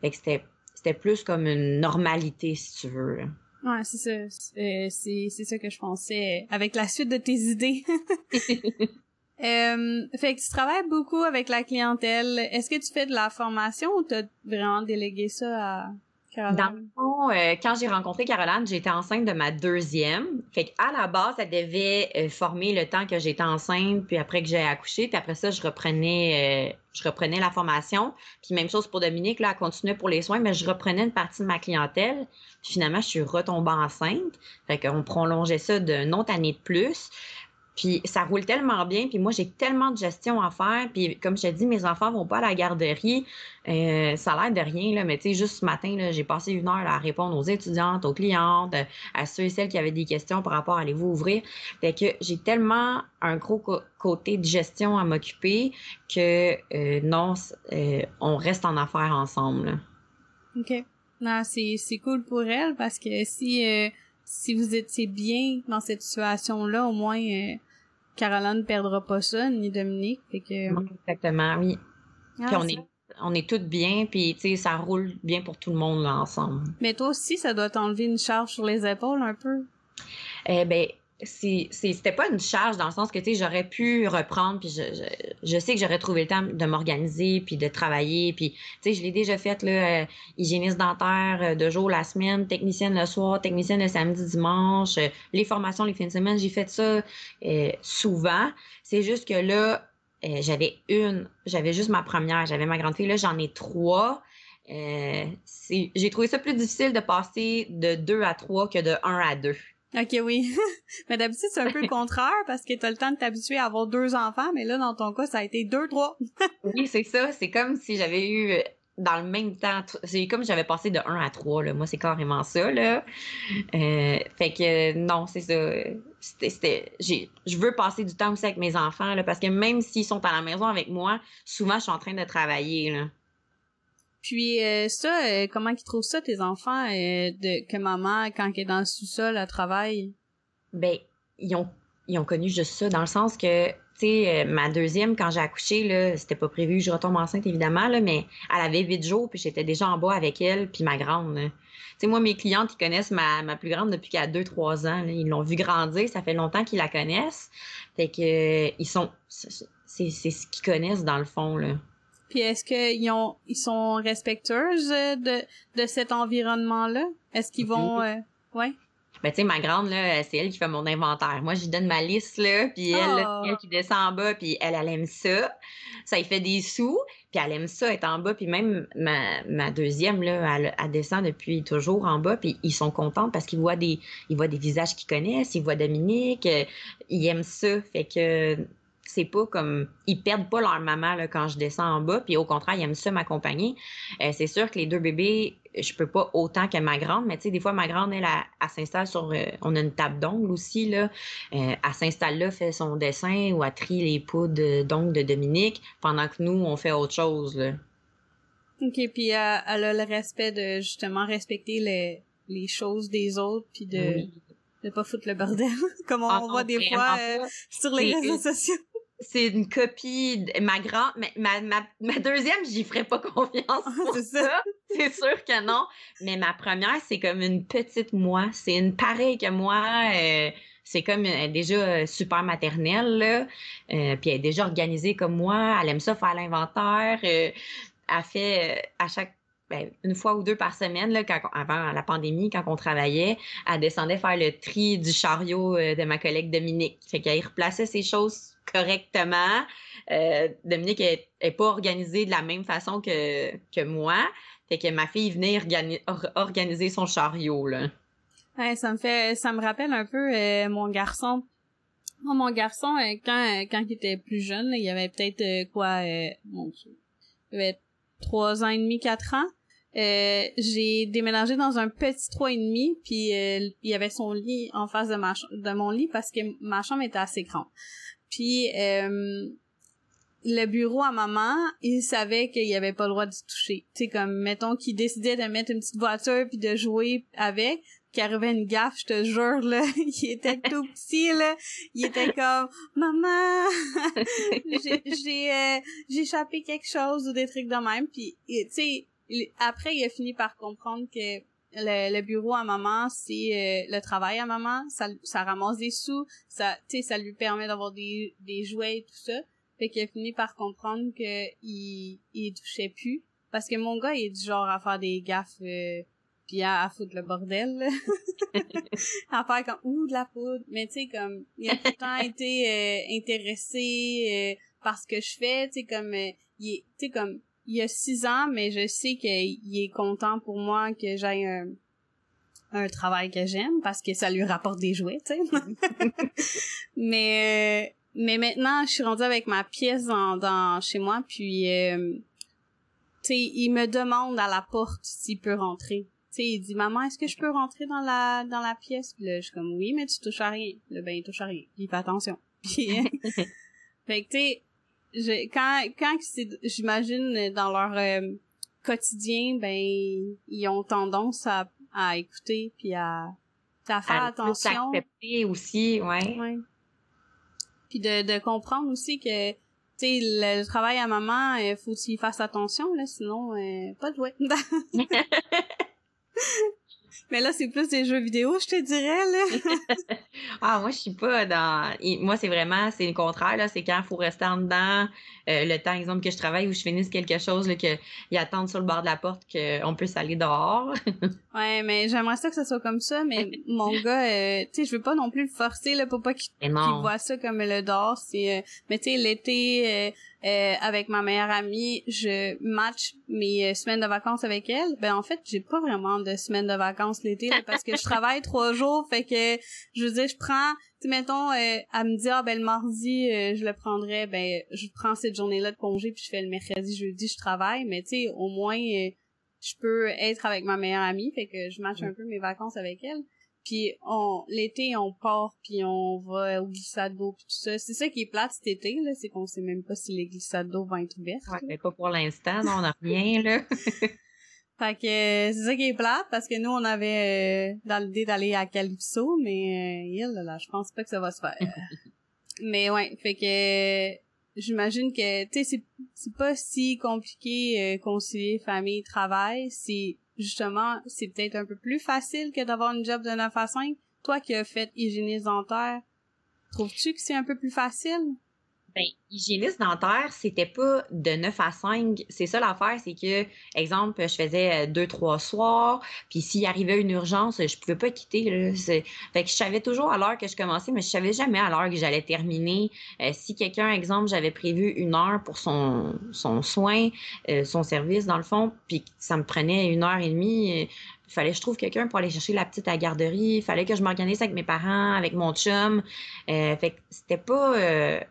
Fait que c'était, c'était plus comme une normalité, si tu veux. Là. Ouais, c'est ça. C'est, c'est ça que je pensais avec la suite de tes idées. euh, fait que tu travailles beaucoup avec la clientèle. Est-ce que tu fais de la formation ou t'as vraiment délégué ça à dans le fond, euh, quand j'ai rencontré Caroline, j'étais enceinte de ma deuxième. Fait qu'à la base, elle devait euh, former le temps que j'étais enceinte, puis après que j'ai accouché, puis après ça, je reprenais, euh, je reprenais la formation. Puis même chose pour Dominique, là, elle continuait pour les soins, mais je reprenais une partie de ma clientèle. Finalement, je suis retombée enceinte. Fait qu'on prolongeait ça d'une autre année de plus. Puis ça roule tellement bien, puis moi j'ai tellement de gestion à faire, puis comme je te dis, mes enfants vont pas à la garderie, euh, ça a l'air de rien là, mais tu sais juste ce matin là, j'ai passé une heure à répondre aux étudiantes, aux clientes, à ceux et celles qui avaient des questions par rapport à allez-vous ouvrir. Fait que j'ai tellement un gros côté de gestion à m'occuper que euh, non, euh, on reste en affaires ensemble. Ok, non c'est cool pour elle parce que si si vous étiez bien dans cette situation là, au moins Caroline ne perdra pas ça, ni Dominique. Fait que... Exactement, oui. Ah, Puis on est, on est toutes bien, puis tu sais, ça roule bien pour tout le monde là, ensemble. Mais toi aussi, ça doit t'enlever une charge sur les épaules un peu? Eh ben, c'était pas une charge dans le sens que tu sais j'aurais pu reprendre puis je, je, sais que j'aurais trouvé le temps de m'organiser puis de travailler puis tu sais je l'ai déjà fait là euh, hygiéniste dentaire euh, de jour la semaine technicienne le soir technicienne le samedi dimanche euh, les formations les fins de semaine j'ai fait ça souvent. C'est juste que là j'avais une j'avais juste ma première j'avais ma grande fille là j'en ai trois. J'ai trouvé ça plus difficile de passer de deux à trois que de un à deux Ok, oui. mais d'habitude, c'est un peu le contraire parce que tu as le temps de t'habituer à avoir deux enfants, mais là, dans ton cas, ça a été deux, trois. oui, c'est ça. C'est comme si j'avais eu euh, dans le même temps. C'est comme si j'avais passé de 1 à 3. Là. Moi, c'est carrément ça. Là. Euh, fait que non, c'est ça. C'était, je veux passer du temps aussi avec mes enfants là, parce que même s'ils sont à la maison avec moi, souvent, je suis en train de travailler. Là. Puis euh, ça, euh, comment ils trouvent ça, tes enfants, euh, de, que maman, quand elle est dans le sous-sol, elle travaille? Ben, ils ont, connu juste ça, dans le sens que, tu sais, ma deuxième, quand j'ai accouché, là, c'était pas prévu je retombe enceinte, évidemment, là, mais elle avait huit jours, puis j'étais déjà en bas avec elle, puis ma grande. Tu sais, moi, mes clientes, ils connaissent ma, ma plus grande depuis qu'elle a deux, trois ans. Ils l'ont vu grandir, ça fait longtemps qu'ils la connaissent. Fait que, ils sont... C'est ce qu'ils connaissent, dans le fond, là. Puis est-ce qu'ils ont ils sont respectueuses de, de cet environnement-là? Est-ce qu'ils vont euh, ouais? Ben, tu sais, ma grande, là, c'est elle qui fait mon inventaire. Moi, je lui donne ma liste, là, puis elle, oh. elle qui descend en bas, puis elle, elle aime ça. Ça, il fait des sous, puis elle aime ça, être en bas. Puis même ma, ma deuxième, là, elle, elle, descend depuis toujours en bas, puis ils sont contents parce qu'ils voient des ils voient des visages qu'ils connaissent, ils voient Dominique, euh, ils aiment ça. Fait que c'est pas comme ils perdent pas leur maman là, quand je descends en bas puis au contraire ils aiment ça m'accompagner. Euh, c'est sûr que les deux bébés je peux pas autant que ma grande mais tu sais des fois ma grande elle, elle, s'installe sur euh, on a une table d'ongles aussi là. Euh, elle s'installe là fait son dessin ou elle trie les poudres d'ongles de Dominique pendant que nous on fait autre chose là. Ok puis elle a le respect de justement respecter les, les choses des autres puis de de pas foutre le bordel comme on, ah voit des fois sur les réseaux sociaux c'est une copie de ma grande ma, ma, ma deuxième j'y ferais pas confiance c'est ça. c'est sûr que non. Mais ma première c'est comme une petite moi. C'est une pareille que moi euh, c'est comme elle est déjà super maternelle là. Euh, puis elle est déjà organisée comme moi. Elle aime ça faire l'inventaire euh, elle fait à chaque ben, une fois ou deux par semaine, là, quand, avant la pandémie, quand on travaillait, elle descendait faire le tri du chariot de ma collègue Dominique. Fait qu'elle replaçait ses choses correctement. Euh, Dominique est, pas organisée de la même façon que, que moi. Fait que ma fille venait organiser son chariot, là. Ouais, ça me fait, ça me rappelle un peu euh, mon garçon. Moi, mon garçon, euh, quand, quand il était plus jeune, il avait peut-être quoi, il avait trois ans et demi, quatre ans. j'ai déménagé dans un petit trois et demi, puis il y avait son lit en face de ma de mon lit parce que ma chambre était assez grande. Puis euh, le bureau à maman, il savait qu'il avait pas le droit de toucher. Tu sais comme mettons qu'il décidait de mettre une petite voiture puis de jouer avec, arrivait une gaffe, je te jure là, il était tout petit là, il était comme maman, j'ai j'ai euh, échappé quelque chose ou des trucs de même puis tu sais après il a fini par comprendre que le, bureau à maman, c'est euh, le travail à maman, ça, ça ramasse des sous, ça, tu sais, ça lui permet d'avoir des, des jouets et tout ça. Fait qu'il a fini par comprendre que il, il touchait plus. Parce que mon gars, il est du genre à faire des gaffes, euh, puis à, foutre le bordel, à faire comme, ouh, de la poudre. Mais tu sais, comme, il a tout le temps été euh, intéressé euh, par ce que je fais, tu sais, comme, il tu sais, comme, il y a six ans, mais je sais qu'il est content pour moi que j'aille un, un travail que j'aime parce que ça lui rapporte des jouets, tu sais. mais mais maintenant, je suis rendue avec ma pièce dans, dans chez moi, puis euh, tu sais, il me demande à la porte s'il peut rentrer. Tu sais, il dit maman, est-ce que je peux rentrer dans la dans la pièce? Puis là, je suis comme oui, mais tu touches à rien. Là, ben il touche à rien. Puis il fait attention. Puis, fait que tu sais quand quand j'imagine dans leur euh, quotidien ben ils ont tendance à, à écouter puis à, à faire attention accepter aussi ouais. ouais puis de, de comprendre aussi que tu sais, le, travail à maman, il faut qu'il fasse attention, là, sinon, pas de jouet. Mais là, c'est plus des jeux vidéo, je te dirais, là. ah, moi, je suis pas dans... Moi, c'est vraiment, c'est le contraire, là. C'est quand il faut rester en dedans, euh, le temps, exemple, que je travaille ou je finisse quelque chose, là, qu'ils attendent sur le bord de la porte qu'on puisse aller dehors. ouais, mais j'aimerais ça que ça soit comme ça, mais mon gars, euh, tu sais, je veux pas non plus le forcer, là, pour pas qu'il voit ça comme le dehors. C'est, euh, mais tu sais, l'été, euh, avec ma meilleure amie, je match mes euh, semaines de vacances avec elle. Ben en fait, j'ai pas vraiment de semaines de vacances l'été parce que je travaille trois jours, fait que je veux dire, je prends, tu mettons, euh, à me dire ah, ben le mardi euh, je le prendrais, ben je prends cette journée-là de congé puis je fais le mercredi, jeudi je travaille, mais tu sais au moins je peux être avec ma meilleure amie, fait que je match un peu mes vacances avec elle. Puis on l'été on part puis on va au glissade d'eau puis tout ça. C'est ça qui est plate cet été là, c'est qu'on sait même pas si les glissades d'eau vont être ouvertes. Ouais, mais pas pour l'instant, on n'a rien là. fait que c'est ça qui est plate parce que nous on avait euh, dans l'idée d'aller à Calypso mais euh, il, là, je pense pas que ça va se faire. mais ouais, fait que j'imagine que tu sais c'est c'est pas si compliqué euh, concilier famille travail, c'est justement, c'est peut-être un peu plus facile que d'avoir une job de 9 à 5. Toi qui as fait hygiéniste dentaire, trouves-tu que c'est un peu plus facile? Ben, hygiéniste dentaire, c'était pas de 9 à 5. C'est ça l'affaire, c'est que, exemple, je faisais deux, trois soirs, puis s'il arrivait une urgence, je pouvais pas quitter. Là. Fait que je savais toujours à l'heure que je commençais, mais je savais jamais à l'heure que j'allais terminer. Euh, si quelqu'un, exemple, j'avais prévu une heure pour son, son soin, euh, son service, dans le fond, puis ça me prenait une heure et demie, il euh, fallait que je trouve quelqu'un pour aller chercher la petite à la garderie, il fallait que je m'organise avec mes parents, avec mon chum. fait que c'était pas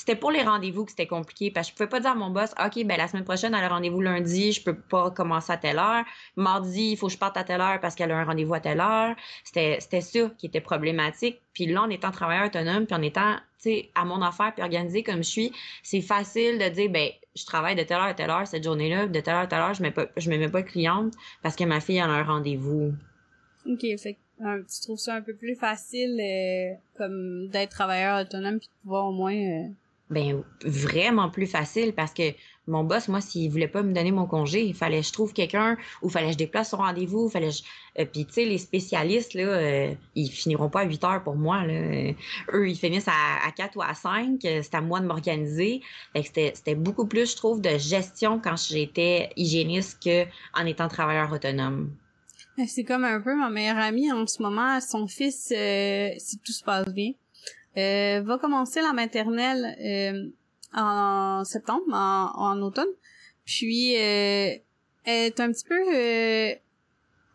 c'était pour les rendez-vous que c'était compliqué parce que je pouvais pas dire à mon boss, OK, ben la semaine prochaine, elle a rendez-vous lundi, je peux pas commencer à telle heure. Mardi, il faut que je parte à telle heure parce qu'elle a un rendez-vous à telle heure. C'était, ça qui était problématique. Puis là, en étant travailleur autonome, puis en étant, tu sais, à mon affaire, puis organisé comme je suis, c'est facile de dire, ben je travaille de telle heure à telle heure cette journée-là, de telle heure à telle heure, je mets pas, je me mets pas cliente parce que ma fille a un rendez-vous. OK, fait euh, tu trouves ça un peu plus facile euh, comme d'être travailleur autonome puis de pouvoir au moins euh, ben vraiment plus facile parce que mon boss, moi, s'il voulait pas me donner mon congé, il fallait que je trouve quelqu'un ou fallait que je déplace son rendez-vous, fallait je... Euh, puis tu sais, les spécialistes, là, euh, ils finiront pas à 8 heures pour moi. Là. eux, ils finissent à, à 4 ou à 5. C'est à moi de m'organiser. C'était, c'était beaucoup plus, je trouve, de gestion quand j'étais hygiéniste qu'en étant travailleur autonome. C'est comme un peu ma meilleure amie en ce moment, son fils, euh, si tout se passe bien, euh, va commencer la maternelle euh, en septembre, en, automne. Puis euh, elle est un petit peu euh,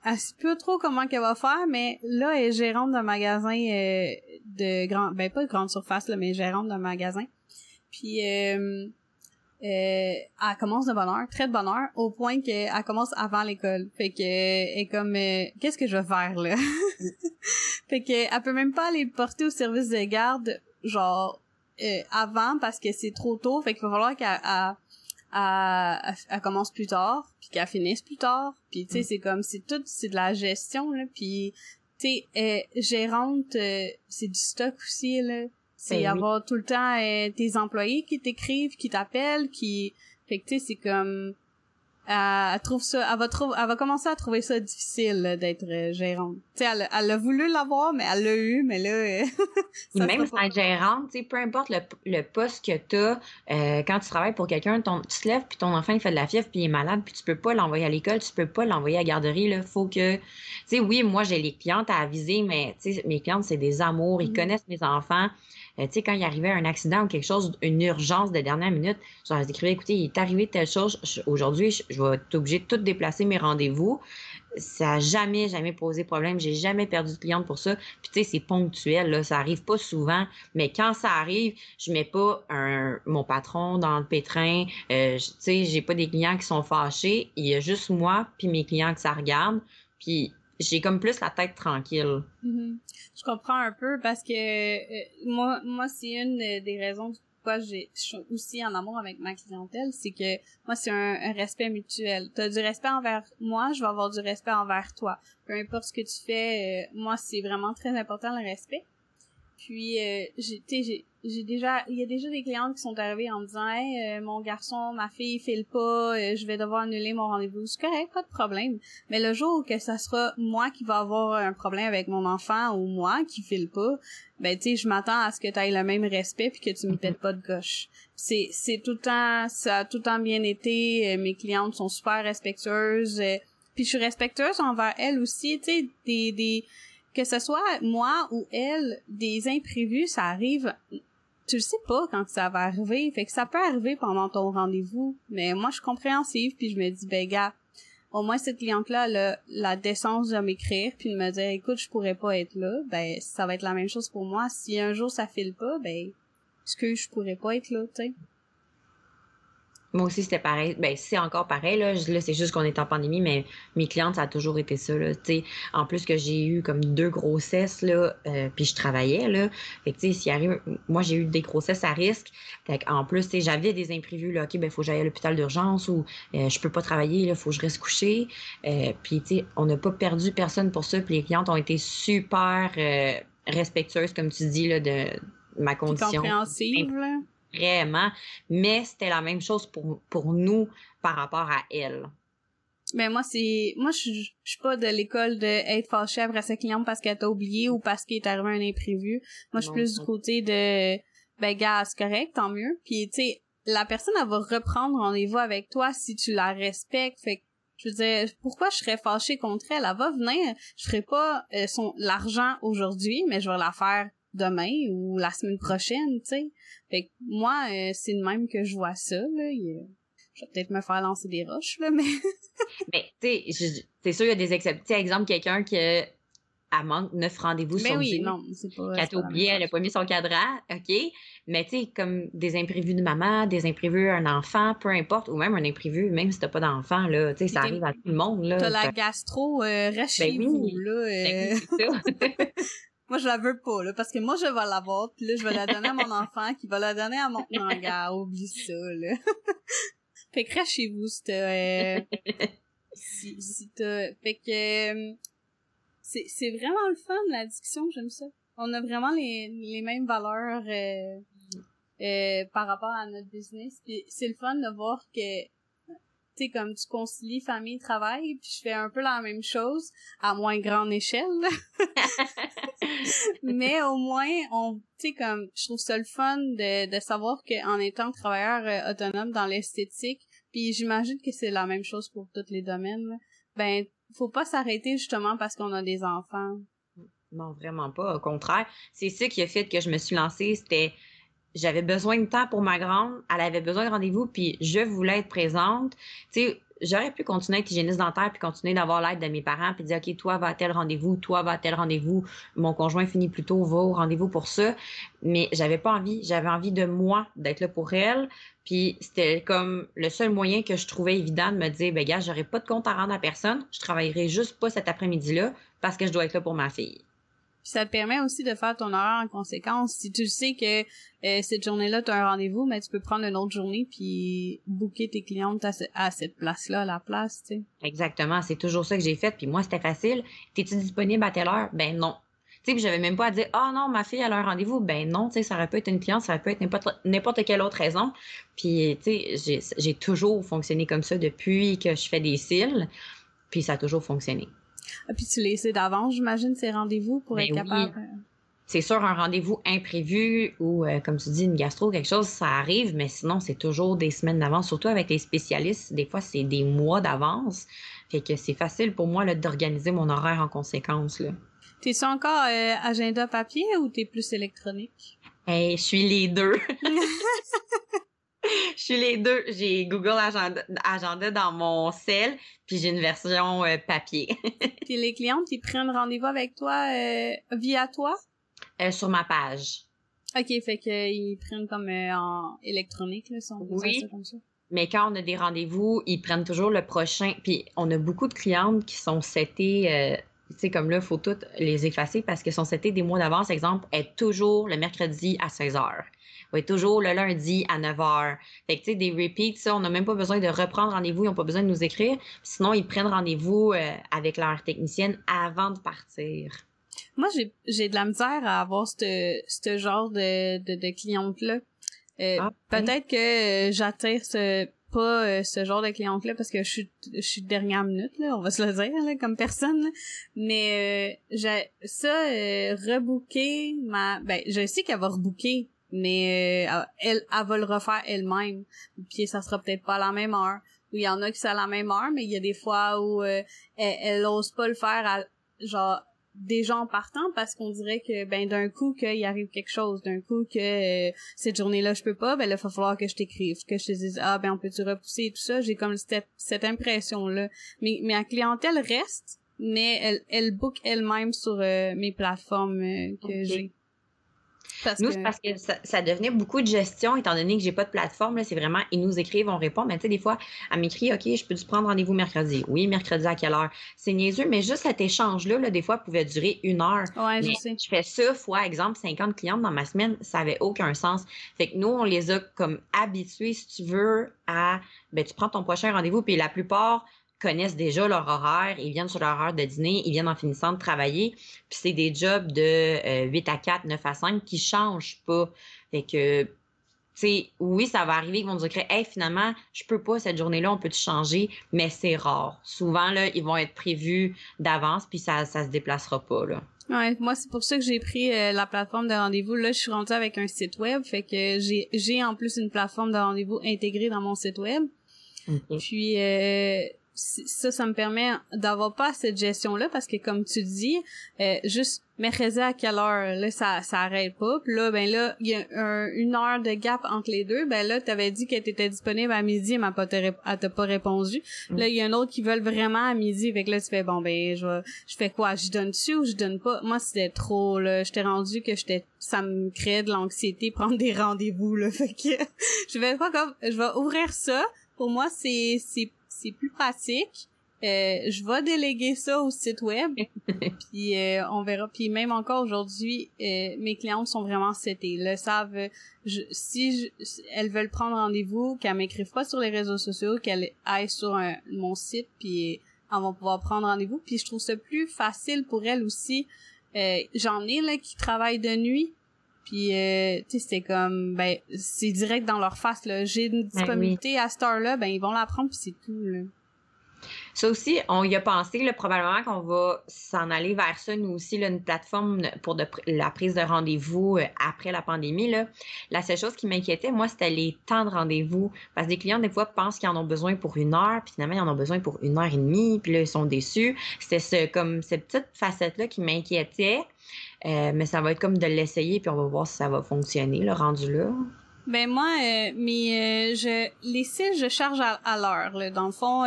elle sait pas trop comment qu'elle va faire, mais là elle est gérante d'un magasin euh, de grand ben pas de grande surface là, mais gérante d'un magasin. Puis euh, elle commence de bonne heure, très de bonne heure, au point qu'elle commence avant l'école. Fait que elle est comme euh, qu'est-ce que je vais faire là Fait que elle peut même pas aller porter au service de garde genre euh, avant parce que c'est trop tôt. Fait qu'il va falloir qu'elle elle, commence plus tard, puis qu'elle finisse plus tard. Puis tu sais, mm. c'est comme c'est tout c'est de la gestion là. Puis tu sais, gérante, c'est du stock aussi là. C'est ben avoir tout le temps euh, tes employés qui t'écrivent, qui t'appellent, qui... Fait que tu sais, c'est comme... Elle, trouve ça... Elle va, trouver, elle va commencer à trouver ça difficile d'être euh, gérante. Tu sais, elle, elle, a voulu l'avoir, mais elle l'a eu, mais là... Euh, même sans être gérante, tu sais, peu importe le, le poste que t'as, euh, quand tu travailles pour quelqu'un, ton, tu te lèves, puis ton enfant, il fait de la fièvre, puis il est malade, puis tu peux pas l'envoyer à l'école, tu peux pas l'envoyer à la garderie, là. Faut que... Tu sais, oui, moi, j'ai les clientes à aviser, mais tu sais, mes clientes, c'est des amours, ils mm. connaissent mes enfants. Euh, tu sais, quand il arrivait un accident ou quelque chose, une urgence de dernière minute, je leur écrivais, écoutez, il est arrivé telle chose, aujourd'hui, je, vais être obligée de tout déplacer mes rendez-vous. Ça n'a jamais, jamais posé problème. J'ai jamais perdu de cliente pour ça. Puis tu sais, c'est ponctuel, là. Ça arrive pas souvent. Mais quand ça arrive, je mets pas un, mon patron dans le pétrin. Euh, tu sais, j'ai pas des clients qui sont fâchés. Il y a juste moi puis mes clients que ça regarde. Puis j'ai comme plus la tête tranquille. Mm-hmm. Je comprends un peu parce que euh, moi, moi c'est une des raisons pourquoi je suis aussi en amour avec ma clientèle, c'est que moi c'est un, respect mutuel. Tu as du respect envers moi, je vais avoir du respect envers toi. Peu importe ce que tu fais, euh, moi c'est vraiment très important le respect. Puis, euh, j'ai, j'ai, déjà, il y a déjà des clientes qui sont arrivées en me disant, euh, mon garçon, ma fille file pas, euh, je vais devoir annuler mon rendez-vous. C'est correct, pas de problème. Mais le jour que ça sera moi qui va avoir un problème avec mon enfant ou moi qui file pas, ben tu je m'attends à ce que tu aies le même respect puis que tu me pètes pas de gauche. C'est, c'est tout le temps, ça a tout le temps bien été. Euh, mes clientes sont super respectueuses. puis je suis respectueuse envers elles aussi, tu des, des que ce soit moi ou elle, des imprévus, ça arrive tu le sais pas quand ça va arriver. Fait que ça peut arriver pendant ton rendez-vous. Mais moi, je suis compréhensive, puis je me dis, ben gars, au moins cette cliente-là a la décence de m'écrire, puis de me dire, écoute, je pourrais pas être là. Ben, ça va être la même chose pour moi. Si un jour ça file pas, ben, que je pourrais pas être là, tu. Moi aussi, c'était pareil. Ben, c'est encore pareil, là. Là, c'est juste qu'on est en pandémie, mais mes clientes, ça a toujours été ça, là. en plus que j'ai eu comme deux grossesses, là, euh, puis je travaillais, là. Fait que, s'il arrive... Moi, j'ai eu des grossesses à risque. Fait en plus, j'avais des imprévus, là. OK, ben, faut que j'aille à l'hôpital d'urgence ou euh, je peux pas travailler, là, faut que je reste couchée. Euh, puis, on n'a pas perdu personne pour ça. Puis les clientes ont été super respectueuses, comme tu dis, là, de ma condition. Compréhensive, vraiment, mais c'était la même chose pour, pour nous par rapport à elle. Mais moi, c'est. Moi, je suis pas de l'école de être fâchée après sa cliente parce qu'elle t'a oublié ou parce qu'il est arrivé un imprévu. Moi, je suis plus du côté de. Ben, gars, c'est correct, tant mieux. Puis, tu sais, la personne, elle va reprendre rendez-vous avec toi si tu la respectes. Fait que, je veux dire, pourquoi je serais fâchée contre elle? Elle va venir. Je ferai pas euh, son l'argent aujourd'hui, mais je vais la faire demain ou la semaine prochaine, tu sais. Fait que moi, euh, c'est de même que je vois ça, là. Je vais peut-être me faire lancer des roches, là, mais... mais, tu sais, c'est sûr, il y a des exceptions. exemple, quelqu'un qui a manque neuf rendez-vous sur oui, non, c'est pas... Qu'elle oublié, elle a pas mis son cadran, OK. Mais, tu sais, comme des imprévus de maman, des imprévus un enfant, peu importe, ou même un imprévu, même si t'as pas d'enfant, là, tu sais, ça arrive à tout le monde, là. T'as la gastro, euh, ben oui, là. Ben euh... Moi, je la veux pas, là, parce que moi, je vais l'avoir, puis là, je vais la donner à mon enfant, qui va la donner à mon... Non, gars, oublie ça, là. fait que chez vous si t'as... Euh... si, si t'as... Fait que... Euh, c'est, c'est vraiment le fun, la discussion, j'aime ça. On a vraiment les, les mêmes valeurs euh, euh, par rapport à notre business. Puis c'est le fun de voir que tu sais, comme tu concilies famille, travail, puis je fais un peu la même chose, à moins grande échelle. Mais au moins, on, tu sais, comme, je trouve ça le fun de, de savoir qu'en étant travailleur euh, autonome dans l'esthétique, puis j'imagine que c'est la même chose pour tous les domaines, ben, faut pas s'arrêter justement parce qu'on a des enfants. Non, vraiment pas. Au contraire, c'est ça qui a fait que je me suis lancée, c'était j'avais besoin de temps pour ma grande, elle avait besoin de rendez-vous, puis je voulais être présente. Tu sais, j'aurais pu continuer à être hygiéniste dentaire, puis continuer d'avoir l'aide de mes parents, puis dire, OK, toi, va à tel rendez-vous, toi, va à tel rendez-vous, mon conjoint finit plus tôt, va au rendez-vous pour ça. Mais j'avais pas envie, j'avais envie de moi, d'être là pour elle. Puis c'était comme le seul moyen que je trouvais évident de me dire, ben gars, j'aurais pas de compte à rendre à personne, je travaillerai juste pas cet après-midi-là parce que je dois être là pour ma fille. Puis ça te permet aussi de faire ton horaire en conséquence. Si tu sais que euh, cette journée-là, tu as un rendez-vous, mais tu peux prendre une autre journée puis booker tes clientes à, cette place-là, à la place, tu sais. Exactement, c'est toujours ça que j'ai fait. Puis moi, c'était facile. T'es-tu disponible à telle heure? Ben non. Tu sais, j'avais même pas à dire, ah oh, non, ma fille, a un rendez-vous. Ben non, tu sais, ça aurait pu être une cliente, ça aurait pu être n'importe quelle autre raison. Puis, tu sais, j'ai toujours fonctionné comme ça depuis que je fais des cils. Puis ça a toujours fonctionné. Ah, puis tu laissais d'avance, j'imagine, ces rendez-vous pour ben être capable. Euh, c'est sûr, un rendez-vous imprévu ou, euh, comme tu dis, une gastro, quelque chose, ça arrive, mais sinon, c'est toujours des semaines d'avance. Surtout avec les spécialistes, des fois, c'est des mois d'avance. Fait que c'est facile pour moi d'organiser mon horaire en conséquence. T'es-tu encore euh, agenda papier ou t'es plus électronique? Hey, je suis les deux. je suis les deux. J'ai Google Agenda, dans mon cell, puis j'ai une version euh, papier. puis les clientes, ils prennent rendez-vous avec toi euh, via toi? Euh, sur ma page. OK, fait qu'ils prennent comme en électronique, là, si on oui. ça comme ça. Mais quand on a des rendez-vous, ils prennent toujours le prochain. Puis on a beaucoup de clientes qui sont setées sais, comme là, il faut toutes les effacer parce qu'elles sont setées des mois d'avance. Exemple, est toujours le mercredi à 16 h être toujours le lundi à 9 h. Fait que, tu sais, des repeats, ça, on n'a même pas besoin de reprendre rendez-vous, ils n'ont pas besoin de nous écrire. Sinon, ils prennent rendez-vous euh, avec leur technicienne avant de partir. Moi, j'ai, j'ai de la misère à avoir ce, ce genre de, de, de cliente-là. Euh, ah, peut-être que euh, j'attire ce pas euh, ce genre de cliente-là parce que je suis je suis dernière minute là, on va se le dire là, comme personne. Mais j'ai ça rebooker ma ben je sais qu'elle va rebooker mais elle elle va le refaire elle-même. Puis ça sera peut-être pas à la même heure. Ou il y en a qui sont à la même heure mais il y a des fois où elle, elle ose pas le faire à, genre des gens partant parce qu'on dirait que ben d'un coup qu'il arrive quelque chose d'un coup que euh, cette journée-là je peux pas ben là il va falloir que je t'écrive que je te dise ah ben on peut tu repousser et tout ça? J'ai comme cette, cette impression là mais mais la clientèle reste mais elle elle book elle-même sur euh, mes plateformes euh, que j'ai nous, c'est parce que ça, devenait beaucoup de gestion, étant donné que j'ai pas de plateforme. C'est vraiment, ils nous écrivent, on répond. Mais tu sais, des fois, elle m'écrit, OK, je peux-tu prendre rendez-vous mercredi? Oui, mercredi à quelle heure? C'est niaiseux, mais juste cet échange-là, des fois, pouvait durer une heure. Ouais, je sais. Je fais ça fois, exemple, 50 clientes dans ma semaine, ça avait aucun sens. Fait que nous, on les a comme habitués, si tu veux, à, ben, tu prends ton prochain rendez-vous, puis la plupart, connaissent déjà leur horaire, ils viennent sur leur heure de dîner, ils viennent en finissant de travailler, puis c'est des jobs de 8 euh, à 4, 9 à 5 qui changent pas. Fait que, tu sais, oui, ça va arriver ils vont dire, hey, finalement, je peux pas cette journée-là, on peut te changer, mais c'est rare. Souvent, là, ils vont être prévus d'avance, puis ça, ça se déplacera pas, là. Ouais, moi c'est pour ça que j'ai pris euh, la plateforme de rendez-vous. Là, je suis rendue avec un site web, fait que j'ai j'ai en plus une plateforme de rendez-vous intégrée dans mon site web. Puis euh, ça, ça me permet d'avoir pas cette gestion-là parce que comme tu dis, euh, juste mercredi à quelle heure, là, ça, ça arrête pas. Puis là, ben là, il y a une heure de gap entre les deux. Ben là, t'avais dit qu'elle était disponible à midi, elle m'a pas t'a pas répondu. Mm. Là, il y a un autre qui veulent vraiment à midi. Fait que là, tu fais, bon, ben, je je fais quoi? Je donne dessus ou je donne pas? Moi, c'était trop, là. J'étais rendu que j'étais, ça me créait de l'anxiété, prendre des rendez-vous, là. Fait que, je vais pas comme, je vais ouvrir ça. Pour moi, c'est, c'est c'est plus pratique. Euh, je vais déléguer ça au site web, puis euh, on verra. Puis même encore aujourd'hui, euh, mes clientes sont vraiment setés. Le savent. Je, si elles veulent prendre rendez-vous, qu'elles m'écrivent pas sur les réseaux sociaux, qu'elles aillent sur mon site, puis elles vont pouvoir prendre rendez-vous. Puis je trouve ça plus facile pour elles aussi. J'en ai là qui travaillent de nuit, puis, euh, tu sais, c'est comme, ben, c'est direct dans leur face, là. J'ai une ben disponibilité à cette heure-là, ben, ils vont la prendre, puis c'est tout, là. Ça aussi, on y a pensé, là, probablement qu'on va s'en aller vers ça, nous aussi, là, une plateforme pour de, la prise de rendez-vous euh, après la pandémie. Là. La seule chose qui m'inquiétait, moi, c'était les temps de rendez-vous. Parce que des clients, des fois, pensent qu'ils en ont besoin pour une heure, puis finalement, ils en ont besoin pour une heure et demie, puis là, ils sont déçus. C'était ce, comme cette petite facette-là qui m'inquiétait. Euh, mais ça va être comme de l'essayer, puis on va voir si ça va fonctionner, le rendu là. Ben moi, euh, mes, euh, je, les cils, je charge à, l'heure. Dans le fond,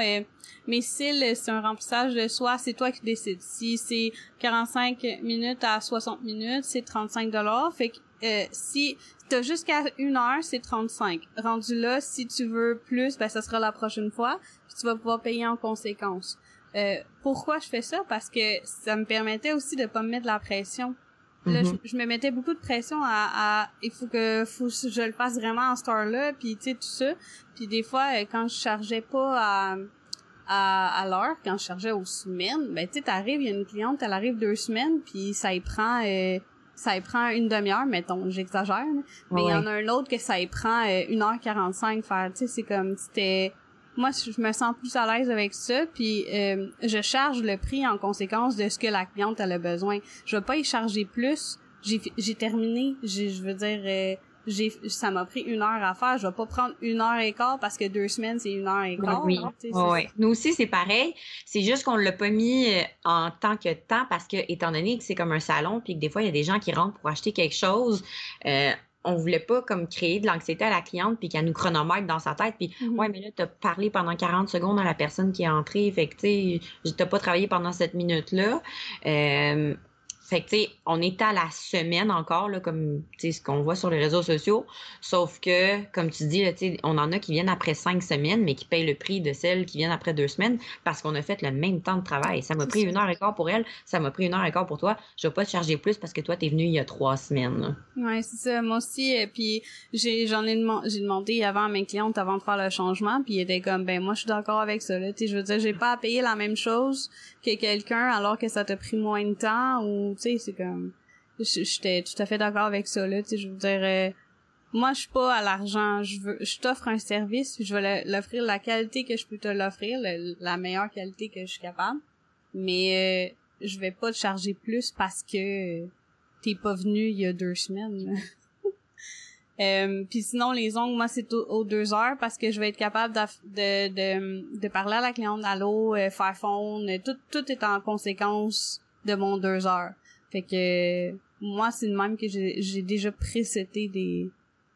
mes cils, c'est un remplissage de soi, c'est toi qui décides. Si c'est 45 minutes à 60 minutes, c'est 35 dollars. Fait que si t'as jusqu'à une heure, c'est 35. Rendu là, si tu veux plus, ben ça sera la prochaine fois. Puis tu vas pouvoir payer en conséquence. Pourquoi je fais ça? Parce que ça me permettait aussi de pas me mettre la pression. Là, mhm. je, me mettais beaucoup de pression à, à il faut que faut je le fasse vraiment en store là, puis tu sais tout ça. Puis des fois euh, quand je chargeais pas à à, à l'heure, quand je chargeais aux semaines, ben tu sais t'arrives, il y a une cliente, elle arrive deux semaines, puis ça y prend euh, ça y prend une demi-heure, mettons, j'exagère, mais il y en a un autre que ça y prend euh, une heure quarante-cinq faire, tu sais, c'est comme c'était moi je me sens plus à l'aise avec ça puis euh, je charge le prix en conséquence de ce que la cliente a besoin. Je vais pas y charger plus. J'ai j'ai terminé. Je veux dire euh, j'ai ça m'a pris une heure à faire. Je vais pas prendre une heure et quart parce que deux semaines c'est une heure et quart oui, oui. nous aussi c'est pareil. C'est juste qu'on l'a pas mis euh, en tant que temps parce que étant donné que c'est comme un salon puis que des fois il y a des gens qui rentrent pour acheter quelque chose euh, on voulait pas comme créer de l'anxiété à la cliente puis qu'elle nous chronomètre dans sa tête puis mm-hmm. ouais mais là tu as parlé pendant 40 secondes à la personne qui est entrée fait que tu sais pas travaillé pendant cette minute là euh, fait que, tu sais, on est à la semaine encore, là, comme, tu sais, ce qu'on voit sur les réseaux sociaux. Sauf que, comme tu dis, tu sais, on en a qui viennent après cinq semaines, mais qui payent le prix de celles qui viennent après deux semaines parce qu'on a fait le même temps de travail. Ça m'a pris une heure et quart pour elle, ça m'a pris une heure et quart pour toi. Je vais pas te charger plus parce que toi, t'es venu il y a trois semaines. Ouais, c'est ça. Moi aussi, et puis j'ai, j'en ai, j'ai demandé avant à mes clientes avant de faire le changement, puis ils étaient comme, ben, moi, je suis d'accord avec ça, là. Tu sais, je veux dire, j'ai pas à payer la même chose que quelqu'un alors que ça t'a pris moins de temps ou tu sais, c'est comme... J'étais tout à fait d'accord avec ça, là, tu sais, je veux dire... Euh, moi, je suis pas à l'argent. Je veux, je t'offre un service, je vais l'offrir la qualité que je peux te l'offrir, la meilleure qualité que je suis capable. Mais euh, je vais pas te charger plus parce que t'es pas venu il y a deux semaines. euh, puis sinon, les ongles, moi, c'est aux, deux heures parce que je vais être capable de, de, de, parler à la cliente, allô, euh, faire phone, tout, tout est en conséquence de mon deux heures. Fait que moi, c'est le même que j'ai déjà précété des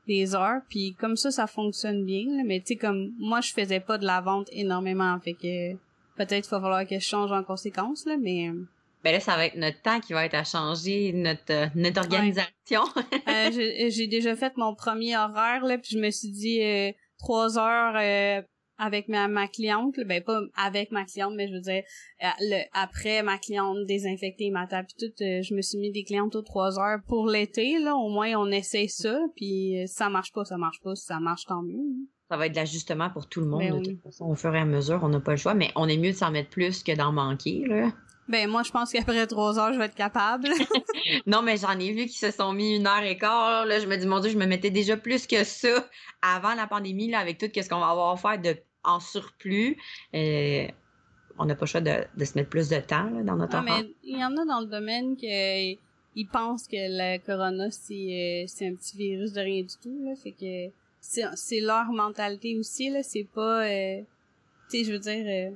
des heures puis comme ça ça fonctionne bien mais tu sais comme moi je faisais pas de la vente énormément fait que peut-être va falloir que je change en conséquence là mais euh, ben là ça va être notre temps qui va être à changer notre euh, notre organisation. Euh, j'ai déjà fait mon premier horaire là puis je me suis dit trois heures avec ma, ma cliente, ben pas avec ma cliente, mais je veux dire euh, le, après ma cliente désinfectée ma table puis tout, euh, je me suis mis des clientes aux trois heures pour l'été là, au moins on essaie ça, puis euh, ça marche pas, ça marche pas, si ça marche tant mieux. Ça va être de l'ajustement pour tout le monde ben de toute façon au fur et à mesure, on n'a pas le choix, mais on est mieux de s'en mettre plus que d'en manquer là. Ben moi je pense qu'après trois heures je vais être capable. non mais j'en ai vu qui se sont mis une heure et quart là, je me dis mon dieu je me mettais déjà plus que ça avant la pandémie là avec tout qu'est-ce qu'on va avoir à faire de en surplus. Euh, on n'a pas le choix de, se mettre plus de temps dans notre ah, mais Il y en a dans le domaine qui ils pensent que le corona, c'est, euh, un petit virus de rien du tout. Là, fait que c'est, leur mentalité aussi. Là, c'est pas... Euh, tu sais, je veux dire...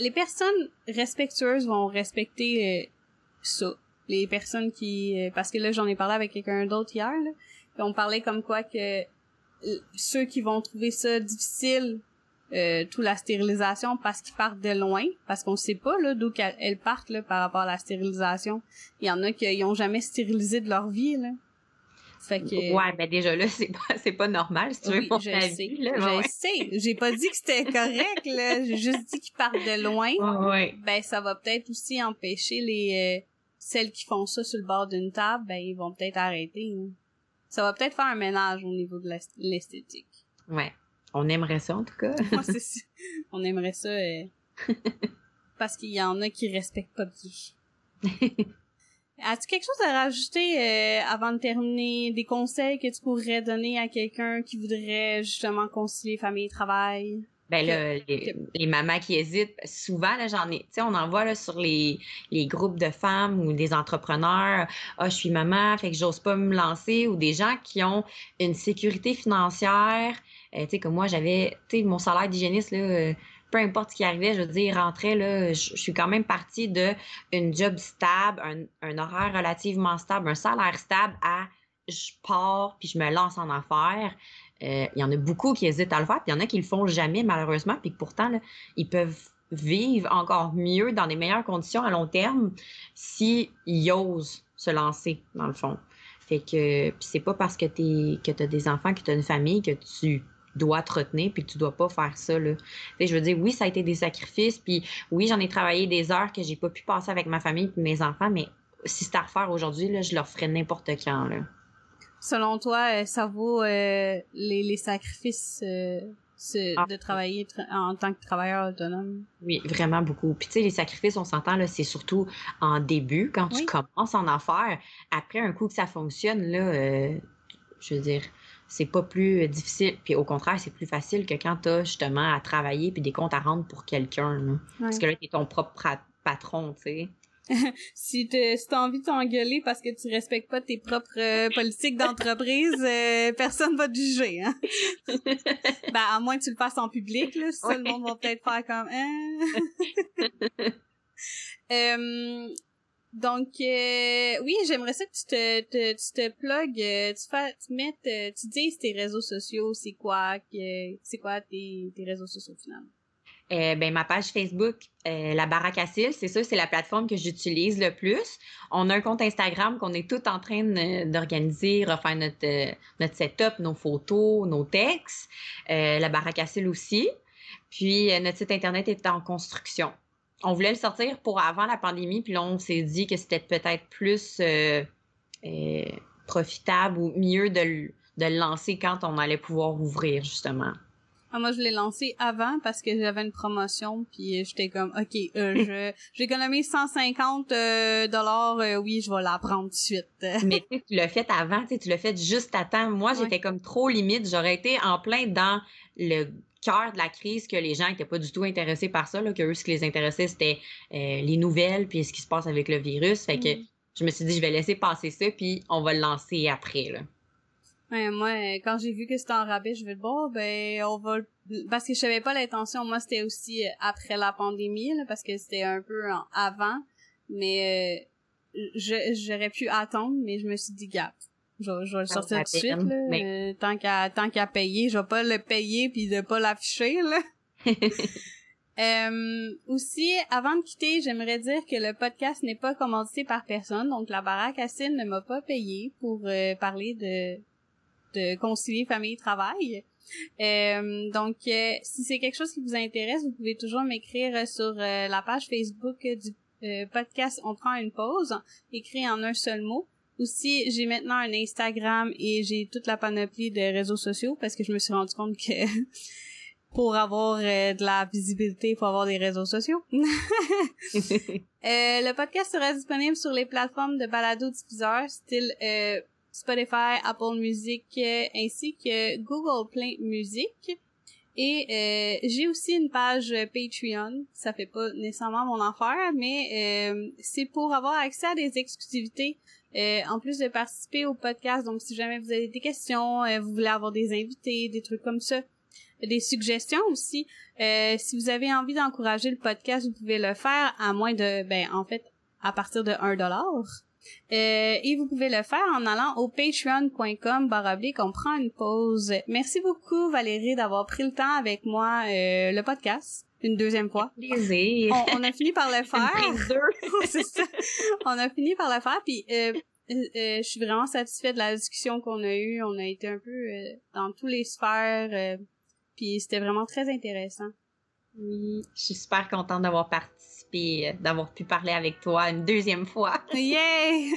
les personnes respectueuses vont respecter ça. Les personnes qui... parce que là, j'en ai parlé avec quelqu'un d'autre hier. Là, on parlait comme quoi que ceux qui vont trouver ça difficile euh, tout la stérilisation parce qu'ils partent de loin, parce qu'on sait pas là d'où elles partent là, par rapport à la stérilisation. Il y en a qui ont jamais stérilisé de leur vie là. Fait que... Ouais, ben déjà là, c'est pas, c'est pas normal, si tu veux, mon je sais, Je sais. J'ai pas dit que c'était correct, là. J'ai juste dit qu'ils partent de loin. Ouais. Ben, ça va peut-être aussi empêcher les, euh, celles qui font ça sur le bord d'une table, ben, ils vont peut-être arrêter. Hein. Ça va peut-être faire un ménage au niveau de l'esthétique. Ouais. On aimerait ça, en tout cas. On aimerait ça euh, parce qu'il y en a qui respectent pas bien. As-tu quelque chose à rajouter euh, avant de terminer? Des conseils que tu pourrais donner à quelqu'un qui voudrait justement concilier famille et travail? Ben là, les, mamans qui hésitent, souvent, là, j'en ai, tu sais, on en voit là, sur les, les groupes de femmes ou des entrepreneurs, ah, je suis maman, fait que j'ose pas me lancer, ou des gens qui ont une sécurité financière, euh, tu sais, comme moi, j'avais, tu sais, mon salaire d'hygiéniste, là, euh, peu importe ce qui arrivait, je veux dire, rentrait, là, je, suis quand même partie de une job stable, un, un, horaire relativement stable, un salaire stable à je pars puis je me lance en affaires. Euh, il y en a beaucoup qui hésitent à le faire, puis il y en a qui le font jamais, malheureusement, puis pourtant, là, ils peuvent vivre encore mieux dans des meilleures conditions à long terme s'ils osent se lancer, dans le fond. Fait que, c'est pas parce que tu que as des enfants, que tu as une famille, que tu dois te retenir puis que tu dois pas faire ça là. je veux dire oui, ça a été des sacrifices puis oui, j'en ai travaillé des heures que j'ai pas pu passer avec ma famille et mes enfants mais si c'était à refaire aujourd'hui je leur ferais n'importe quand là. Selon toi, euh, ça vaut euh, les, les, sacrifices euh, ah. de travailler en tant que travailleur autonome? Oui, vraiment beaucoup. Puis tu sais, les sacrifices, on s'entend, là, c'est surtout en début, quand tu commences en affaires. Après, un coup que ça fonctionne, là, je veux dire, c'est pas plus difficile. Puis au contraire, c'est plus facile que quand tu as justement à travailler puis des comptes à rendre pour quelqu'un. Parce que là, tu es ton propre patron, tu sais. si tu as envie de t'engueuler parce que tu respectes pas tes propres euh, politiques d'entreprise, euh, personne va te juger. Hein? ben, à moins que tu le fasses en public, là, ça, le monde va peut-être faire comme... Hein? euh, donc, euh, oui, j'aimerais ça que tu te, tu te plugues, euh, tu, tu mettes, euh, tu dises tes réseaux sociaux, c'est quoi, c'est quoi tes, tes réseaux sociaux finalement? Euh, ben, ma page Facebook, la Baraque c'est ça, c'est la plateforme que j'utilise le plus. On a un compte Instagram qu'on est tout en train d'organiser, refaire notre, notre setup, nos photos, nos textes. la Baraque aussi. Puis notre site Internet est en construction on voulait le sortir pour avant la pandémie, puis là, on s'est dit que c'était peut-être plus euh, euh, profitable ou mieux de, le lancer quand on allait pouvoir ouvrir, justement. Ah, moi, je l'ai lancé avant parce que j'avais une promotion, puis j'étais comme, OK, euh, j'économise 150 euh, dollars, euh, oui, je vais la prendre tout de suite. Mais tu l'as fait avant, tu l'as fait juste à temps. Moi, j'étais comme trop limite. J'aurais été en plein dans le cœur de la crise que les gens n'étaient pas du tout intéressés par ça, là, que eux, ce qui les intéressait, c'était les nouvelles, puis ce qui se passe avec le virus. Fait que mm. je me suis dit, je vais laisser passer ça, puis on va le lancer après, là. Ouais, moi, quand j'ai vu que c'était en rabais, je vais bon, ben, on va, parce que je savais pas l'intention. Moi, c'était aussi euh, après la pandémie, là, parce que c'était un peu en avant. Mais, euh, j'aurais pu attendre, mais je me suis dit, gap. Je, je vais le sortir tout de suite, là. Euh, tant qu'à, tant qu'à payer, je vais pas le payer puis de pas l'afficher, là. Euh, aussi, avant de quitter, j'aimerais dire que le podcast n'est pas commandité par personne, donc la baraque Acine ne m'a pas payé pour parler de de concilier famille et travail. Euh, donc, euh, si c'est quelque chose qui vous intéresse, vous pouvez toujours m'écrire sur euh, la page Facebook du podcast On prend une pause, écrit en un seul mot. Aussi, j'ai maintenant un Instagram et j'ai toute la panoplie de réseaux sociaux parce que je me suis rendu compte que pour avoir de la visibilité, il faut avoir des réseaux sociaux. le podcast sera disponible sur les plateformes de balado diffuseurs style Spotify, Apple Music euh, ainsi que Google Play Music. Et euh, j'ai aussi une page Patreon. Ça fait pas nécessairement mon affaire, mais euh, c'est pour avoir accès à des exclusivités. En plus de participer au podcast, donc si jamais vous avez des questions, vous voulez avoir des invités, des trucs comme ça, des suggestions aussi. si vous avez envie d'encourager le podcast, vous pouvez le faire à moins de, ben en fait, à partir de 1 dollar. Euh, et vous pouvez le faire en allant au patreon.com baroblique on prend une pause. Merci beaucoup Valérie d'avoir pris le temps avec moi euh, le podcast une deuxième fois. Plaisir. On, a fini par le faire. C'est ça. On a fini par le faire puis euh, je suis vraiment satisfaite de la discussion qu'on a eue. On a été un peu dans tous les sphères puis c'était vraiment très intéressant. Oui, je suis super contente d'avoir participé, euh, d'avoir pu parler avec toi une deuxième fois. Yay!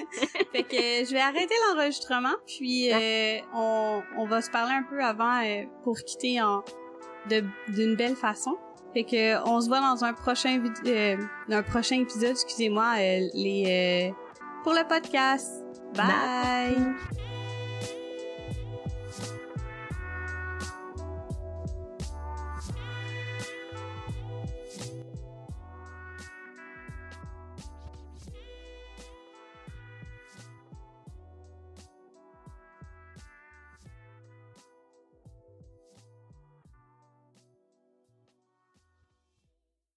fait que je vais arrêter l'enregistrement, puis euh, on, on, va se parler un peu avant euh, pour quitter en d'une belle façon. Fait que on se voit dans un prochain euh, un prochain épisode, excusez-moi, les pour le podcast. Bye.